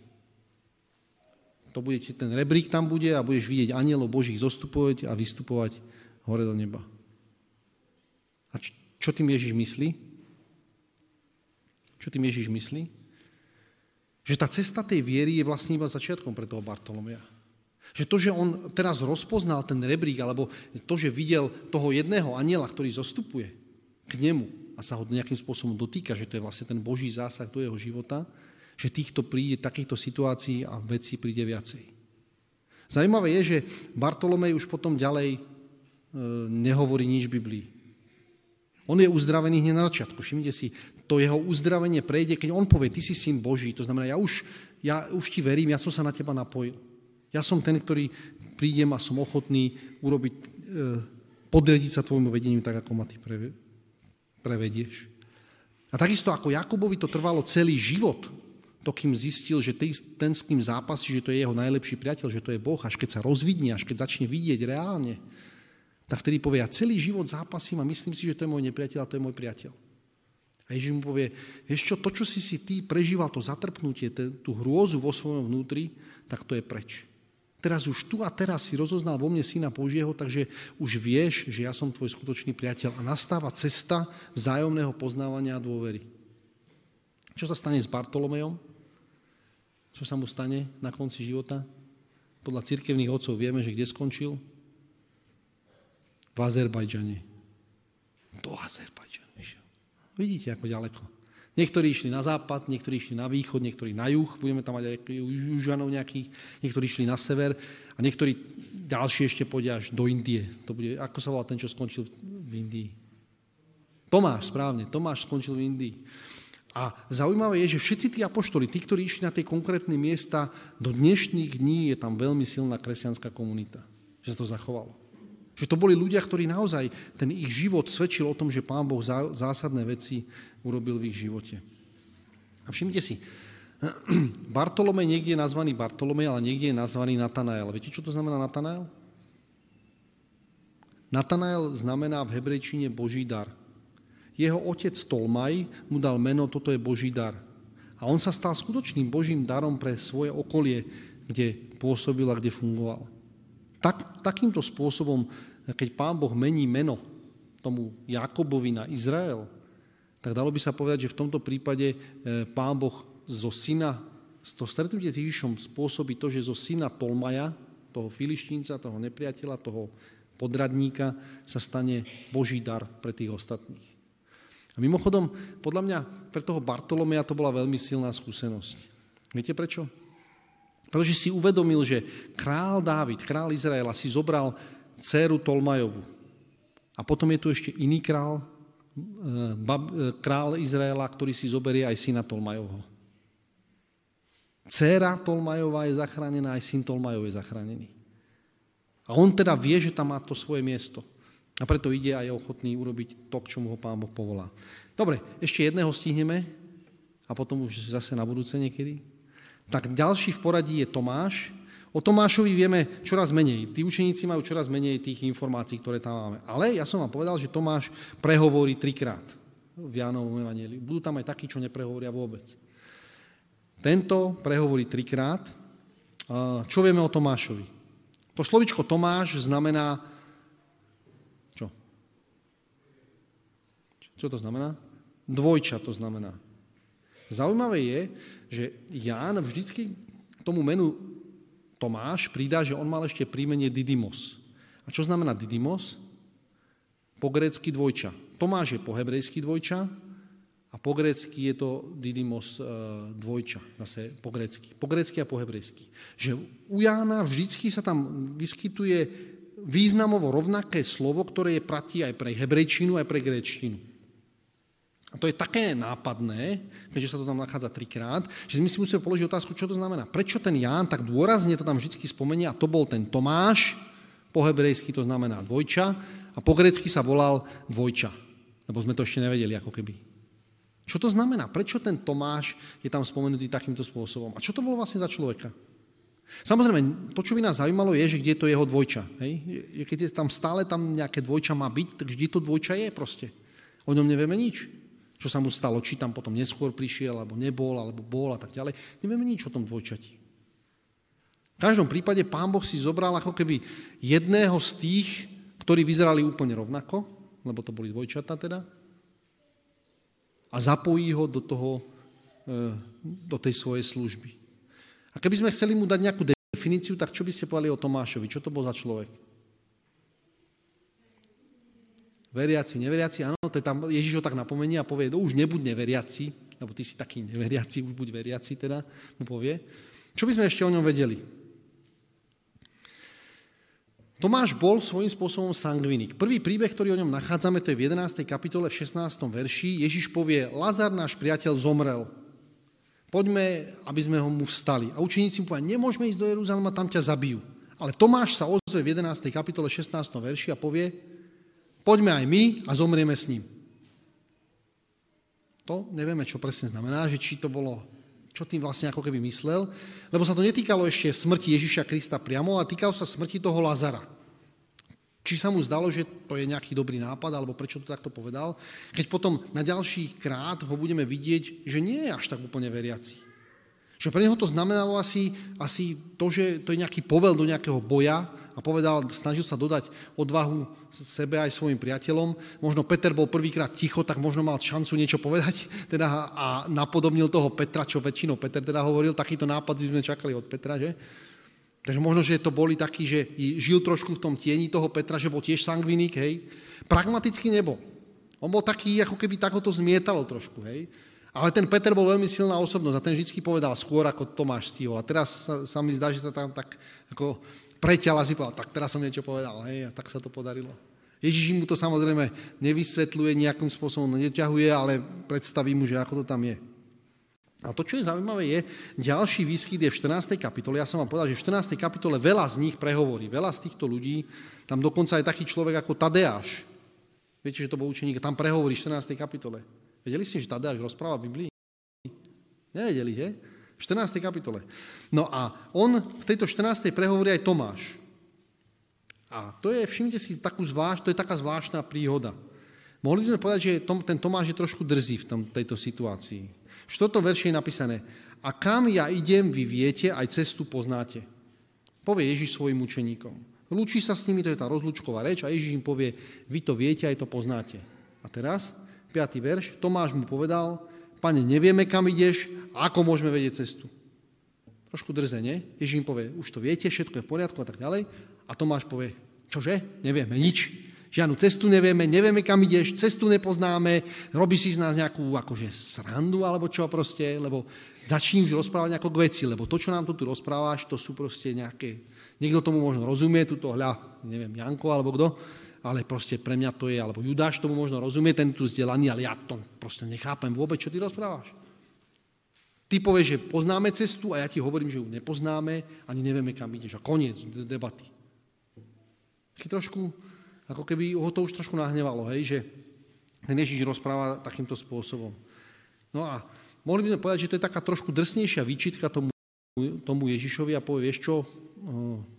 To bude, ten rebrík tam bude a budeš vidieť anielov Božích zostupovať a vystupovať hore do neba. A čo tým Ježiš myslí? Čo tým Ježiš myslí? Že tá cesta tej viery je vlastne iba začiatkom pre toho Bartolomea. Že to, že on teraz rozpoznal ten rebrík, alebo to, že videl toho jedného aniela, ktorý zostupuje k nemu a sa ho nejakým spôsobom dotýka, že to je vlastne ten Boží zásah do jeho života, že týchto príde, takýchto situácií a vecí príde viacej. Zajímavé je, že Bartolomej už potom ďalej e, nehovorí nič Biblii. On je uzdravený hneď na začiatku. Všimnite si, to jeho uzdravenie prejde, keď on povie, ty si syn Boží, to znamená, ja už, ja už ti verím, ja som sa na teba napojil. Ja som ten, ktorý prídem a som ochotný urobiť, e, podrediť sa tvojmu vedeniu tak, ako ma ty pre, prevedieš. A takisto ako Jakobovi to trvalo celý život, to kým zistil, že ten, s kým zápasí, že to je jeho najlepší priateľ, že to je Boh, až keď sa rozvidne, až keď začne vidieť reálne, tak vtedy povie, ja celý život zápasím a myslím si, že to je môj nepriateľ a to je môj priateľ. A Ježiš mu povie, vieš čo, to, čo si si ty prežíval, to zatrpnutie, tú hrôzu vo svojom vnútri, tak to je preč. Teraz už tu a teraz si rozoznal vo mne Syna Božieho, takže už vieš, že ja som tvoj skutočný priateľ a nastáva cesta vzájomného poznávania a dôvery. Čo sa stane s Bartolomejom? Čo sa mu stane na konci života? Podľa cirkevných otcov vieme, že kde skončil? V Azerbajdžane. Do Azerbajdžanu. Vidíte, ako ďaleko. Niektorí išli na západ, niektorí išli na východ, niektorí na juh, budeme tam mať aj južanov nejakých, niektorí išli na sever a niektorí ďalší ešte pôjde až do Indie. To bude, ako sa volá ten, čo skončil v Indii? Tomáš, správne, Tomáš skončil v Indii. A zaujímavé je, že všetci tí apoštoli, tí, ktorí išli na tie konkrétne miesta, do dnešných dní je tam veľmi silná kresťanská komunita, že sa to zachovalo. Že to boli ľudia, ktorí naozaj, ten ich život svedčil o tom, že Pán Boh zásadné veci urobil v ich živote. A všimnite si, Bartolomej niekde je nazvaný Bartolomej, ale niekde je nazvaný Natanael. Viete, čo to znamená Natanael? Natanael znamená v hebrejčine Boží dar. Jeho otec Tolmaj mu dal meno, toto je Boží dar. A on sa stal skutočným Božím darom pre svoje okolie, kde pôsobil a kde fungoval. Tak, takýmto spôsobom, keď pán Boh mení meno tomu Jakobovi na Izrael, tak dalo by sa povedať, že v tomto prípade e, pán Boh zo syna, to stretnutie s Ježišom spôsobí to, že zo syna Tolmaja, toho filištínca, toho nepriateľa, toho podradníka, sa stane Boží dar pre tých ostatných. A mimochodom, podľa mňa pre toho Bartolomea to bola veľmi silná skúsenosť. Viete prečo? Pretože si uvedomil, že král Dávid, král Izraela si zobral dceru Tolmajovu. A potom je tu ešte iný král, eh, král Izraela, ktorý si zoberie aj syna Tolmajovho. Céra Tolmajová je zachránená, aj syn Tolmajov je zachránený. A on teda vie, že tam má to svoje miesto. A preto ide a je ochotný urobiť to, k čomu ho Pán Boh povolá. Dobre, ešte jedného stihneme a potom už zase na budúce niekedy. Tak ďalší v poradí je Tomáš. O Tomášovi vieme čoraz menej. Tí učeníci majú čoraz menej tých informácií, ktoré tam máme. Ale ja som vám povedal, že Tomáš prehovorí trikrát. v Jánovom evaníliu. Budú tam aj takí, čo neprehovoria vôbec. Tento prehovorí trikrát. Čo vieme o Tomášovi? To slovičko Tomáš znamená... Čo? Čo to znamená? Dvojča to znamená. Zaujímavé je, že Ján vždycky tomu menu Tomáš pridá, že on mal ešte príjmenie Didymos. A čo znamená Didymos? Po grécky dvojča. Tomáš je po hebrejsky dvojča a po grécky je to Didymos e, dvojča, zase po grécky. Po grécky a po hebrejsky. Že u Jána vždycky sa tam vyskytuje významovo rovnaké slovo, ktoré je platí aj pre hebrejčinu, aj pre gréčtinu. A to je také nápadné, keďže sa to tam nachádza trikrát, že my si musíme položiť otázku, čo to znamená. Prečo ten Ján tak dôrazne to tam vždy spomenie a to bol ten Tomáš, po hebrejsky to znamená dvojča a po grecky sa volal dvojča, lebo sme to ešte nevedeli ako keby. Čo to znamená? Prečo ten Tomáš je tam spomenutý takýmto spôsobom? A čo to bolo vlastne za človeka? Samozrejme, to, čo by nás zaujímalo, je, že kde je to jeho dvojča. Hej? Keď je tam stále tam nejaké dvojča má byť, tak vždy to dvojča je proste. O ňom nevieme nič čo sa mu stalo, či tam potom neskôr prišiel, alebo nebol, alebo bol a tak ďalej. Nevieme nič o tom dvojčati. V každom prípade pán Boh si zobral ako keby jedného z tých, ktorí vyzerali úplne rovnako, lebo to boli dvojčata teda, a zapojí ho do, toho, e, do tej svojej služby. A keby sme chceli mu dať nejakú definíciu, tak čo by ste povedali o Tomášovi? Čo to bol za človek? Veriaci, neveriaci, áno, to je tam, Ježiš ho tak napomenie a povie, no už nebuď neveriaci, lebo ty si taký neveriaci, už buď veriaci teda, mu povie. Čo by sme ešte o ňom vedeli? Tomáš bol svojím spôsobom sangvinik. Prvý príbeh, ktorý o ňom nachádzame, to je v 11. kapitole v 16. verši. Ježiš povie, Lazar, náš priateľ, zomrel. Poďme, aby sme ho mu vstali. A učeníci mu povedia, nemôžeme ísť do Jeruzalema, tam ťa zabijú. Ale Tomáš sa ozve v 11. kapitole 16. verši a povie, poďme aj my a zomrieme s ním. To nevieme, čo presne znamená, že či to bolo, čo tým vlastne ako keby myslel, lebo sa to netýkalo ešte smrti Ježiša Krista priamo, ale týkalo sa smrti toho Lazara. Či sa mu zdalo, že to je nejaký dobrý nápad, alebo prečo to takto povedal, keď potom na ďalší krát ho budeme vidieť, že nie je až tak úplne veriaci. Že pre neho to znamenalo asi, asi to, že to je nejaký povel do nejakého boja, a povedal, snažil sa dodať odvahu sebe aj svojim priateľom. Možno Peter bol prvýkrát ticho, tak možno mal šancu niečo povedať teda a napodobnil toho Petra, čo väčšinou Peter teda hovoril. Takýto nápad by sme čakali od Petra, že? Takže možno, že to boli takí, že žil trošku v tom tieni toho Petra, že bol tiež sangviník, hej. Pragmaticky nebol. On bol taký, ako keby tak ho to zmietalo trošku, hej. Ale ten Peter bol veľmi silná osobnosť a ten vždy povedal skôr, ako Tomáš stihol. A teraz sa, sa mi zdá, že sa tam tak ako preťal a si povedal, tak teraz som niečo povedal, hej, a tak sa to podarilo. Ježiš mu to samozrejme nevysvetľuje, nejakým spôsobom neťahuje, ale predstaví mu, že ako to tam je. A to, čo je zaujímavé, je, ďalší výskyt je v 14. kapitole. Ja som vám povedal, že v 14. kapitole veľa z nich prehovorí, veľa z týchto ľudí, tam dokonca aj taký človek ako Tadeáš. Viete, že to bol učeník, tam prehovorí v 14. kapitole. Vedeli ste, že Tadeáš rozpráva Biblii? Nevedeli, že? V 14. kapitole. No a on v tejto 14. prehovorí aj Tomáš. A to je, všimnite si, takú zvlášť, to je taká zvláštna príhoda. Mohli by sme povedať, že ten Tomáš je trošku drzý v tom, tejto situácii. V 4. verši je napísané, a kam ja idem, vy viete, aj cestu poznáte. Povie Ježiš svojim učeníkom. Lúči sa s nimi, to je tá rozlučková reč a Ježiš im povie, vy to viete, aj to poznáte. A teraz, 5. verš, Tomáš mu povedal, pane, nevieme, kam ideš, ako môžeme vedieť cestu. Trošku drze, nie? Ježiš im povie, už to viete, všetko je v poriadku a tak ďalej. A Tomáš povie, čože? Nevieme nič. Žiadnu cestu nevieme, nevieme, kam ideš, cestu nepoznáme, robí si z nás nejakú akože srandu alebo čo proste, lebo začni už rozprávať nejako k veci, lebo to, čo nám tu, tu rozprávaš, to sú proste nejaké, niekto tomu možno rozumie, tuto hľa, neviem, Janko alebo kto, ale proste pre mňa to je, alebo Judáš tomu možno rozumie, ten tu vzdelaný, ale ja to proste nechápem vôbec, čo ty rozprávaš. Ty povieš, že poznáme cestu a ja ti hovorím, že ju nepoznáme, ani nevieme, kam ideš. A koniec debaty. Taký trošku, ako keby ho to už trošku nahnevalo, hej, že ten Ježiš rozpráva takýmto spôsobom. No a mohli by sme povedať, že to je taká trošku drsnejšia výčitka tomu, tomu Ježišovi a povie, vieš čo,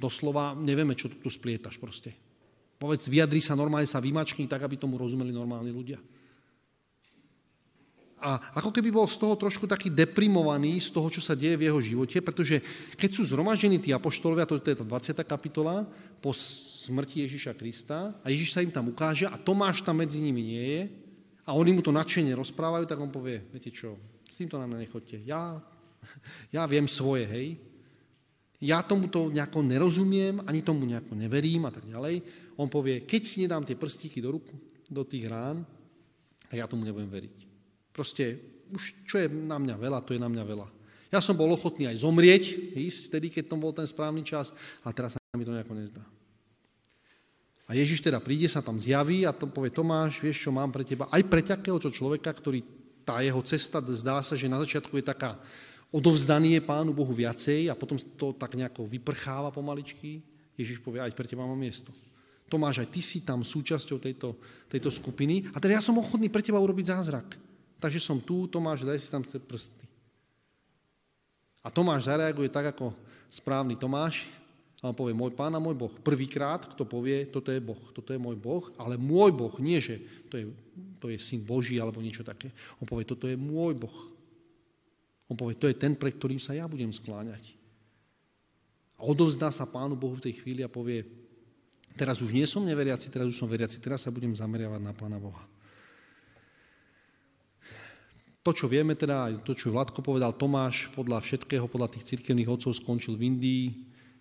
doslova nevieme, čo tu, splietaš proste. Povedz, vyjadri sa normálne, sa vymačkni tak, aby tomu rozumeli normálni ľudia. a ako keby bol z toho trošku taký deprimovaný z toho, čo sa deje v jeho živote, pretože keď sú zhromaždení tí apoštolovia, to je tá 20. kapitola, po smrti Ježiša Krista a Ježiš sa im tam ukáže a Tomáš tam medzi nimi nie je a oni mu to nadšene rozprávajú, tak on povie, viete čo, s týmto nám nechoďte. Ja, ja viem svoje, hej. Ja tomu to nejako nerozumiem, ani tomu nejako neverím a tak ďalej. On povie, keď si nedám tie prstíky do ruku, do tých rán, tak ja tomu nebudem veriť. Proste už čo je na mňa veľa, to je na mňa veľa. Ja som bol ochotný aj zomrieť, ísť vtedy, keď to bol ten správny čas, a teraz sa mi to nejako nezdá. A Ježiš teda príde, sa tam zjaví a to povie Tomáš, vieš čo mám pre teba, aj pre takéhoto človeka, ktorý tá jeho cesta zdá sa, že na začiatku je taká odovzdaný je Pánu Bohu viacej a potom to tak nejako vyprcháva pomaličky. Ježiš povie, aj pre teba mám miesto. Tomáš, aj ty si tam súčasťou tejto, tejto skupiny a teda ja som ochotný pre teba urobiť zázrak. Takže som tu, Tomáš, daj si tam prsty. A Tomáš zareaguje tak, ako správny Tomáš, a on povie, môj pán a môj Boh. Prvýkrát, kto povie, toto je Boh, toto je môj Boh, ale môj Boh, nie že to je, to je syn Boží alebo niečo také. On povie, toto je môj Boh. On povie, to je ten, pre ktorým sa ja budem skláňať. A odovzdá sa pánu Bohu v tej chvíli a povie, teraz už nie som neveriaci, teraz už som veriaci, teraz sa budem zameriavať na pána Boha. To, čo vieme teda, to, čo Vladko povedal, Tomáš podľa všetkého, podľa tých cirkevných otcov skončil v Indii,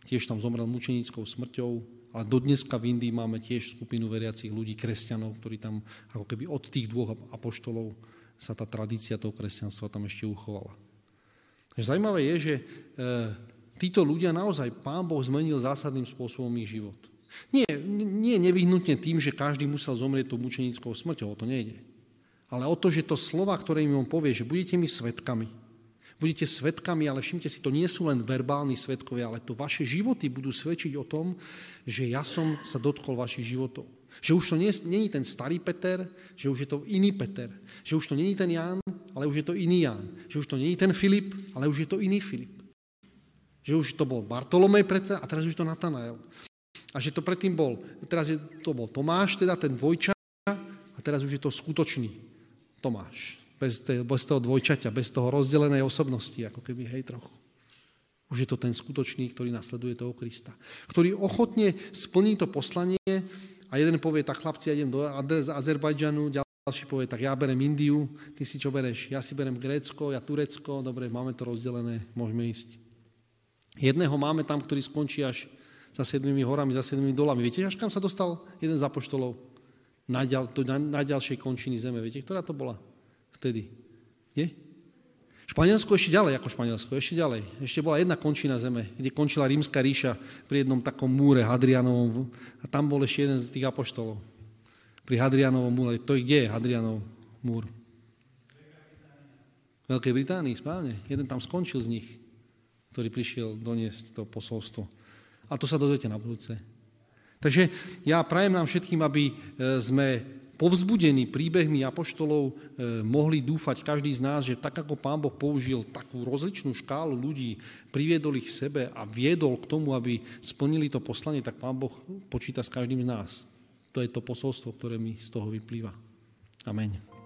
tiež tam zomrel mučenickou smrťou, ale do dneska v Indii máme tiež skupinu veriacich ľudí, kresťanov, ktorí tam ako keby od tých dvoch apoštolov sa tá tradícia toho kresťanstva tam ešte uchovala. Zajímavé je, že e, títo ľudia naozaj Pán Boh zmenil zásadným spôsobom ich život. Nie, nie nevyhnutne tým, že každý musel zomrieť tou mučenickou smrťou, o to nejde ale o to, že to slova, ktoré im on povie, že budete mi svetkami. Budete svetkami, ale všimte si, to nie sú len verbálni svetkovia, ale to vaše životy budú svedčiť o tom, že ja som sa dotkol vašich životov. Že už to nie, nie je ten starý Peter, že už je to iný Peter. Že už to nie je ten Ján, ale už je to iný Ján. Že už to nie je ten Filip, ale už je to iný Filip. Že už to bol Bartolomej Peter a teraz už to Natanael. A že to predtým bol, teraz je, to bol Tomáš, teda ten dvojča, a teraz už je to skutočný Tomáš. Bez, tej, bez toho dvojčaťa, bez toho rozdelenej osobnosti, ako keby, hej, trochu. Už je to ten skutočný, ktorý nasleduje toho Krista. Ktorý ochotne splní to poslanie a jeden povie, tak chlapci, ja idem do Azerbajdžanu, ďalší povie, tak ja berem Indiu, ty si čo bereš? Ja si berem Grécko, ja Turecko, dobre, máme to rozdelené, môžeme ísť. Jedného máme tam, ktorý skončí až za sedmými horami, za sedmými dolami. Viete, až kam sa dostal jeden z apoštolov? na, ďal, to, na, na ďalšej končiny zeme. Viete, ktorá to bola vtedy? Kde? Španielsko ešte ďalej ako Španielsko, ešte ďalej. Ešte bola jedna končina zeme, kde končila rímska ríša pri jednom takom múre Hadrianovom a tam bol ešte jeden z tých apoštolov. Pri Hadrianovom múre. To je kde je Hadrianov múr? Veľkej Británii, správne. Jeden tam skončil z nich, ktorý prišiel doniesť to posolstvo. A to sa dozviete na budúce. Takže ja prajem nám všetkým, aby e, sme povzbudení príbehmi apoštolov e, mohli dúfať každý z nás, že tak ako Pán Boh použil takú rozličnú škálu ľudí, priviedol ich sebe a viedol k tomu, aby splnili to poslanie, tak Pán Boh počíta s každým z nás. To je to posolstvo, ktoré mi z toho vyplýva. Amen.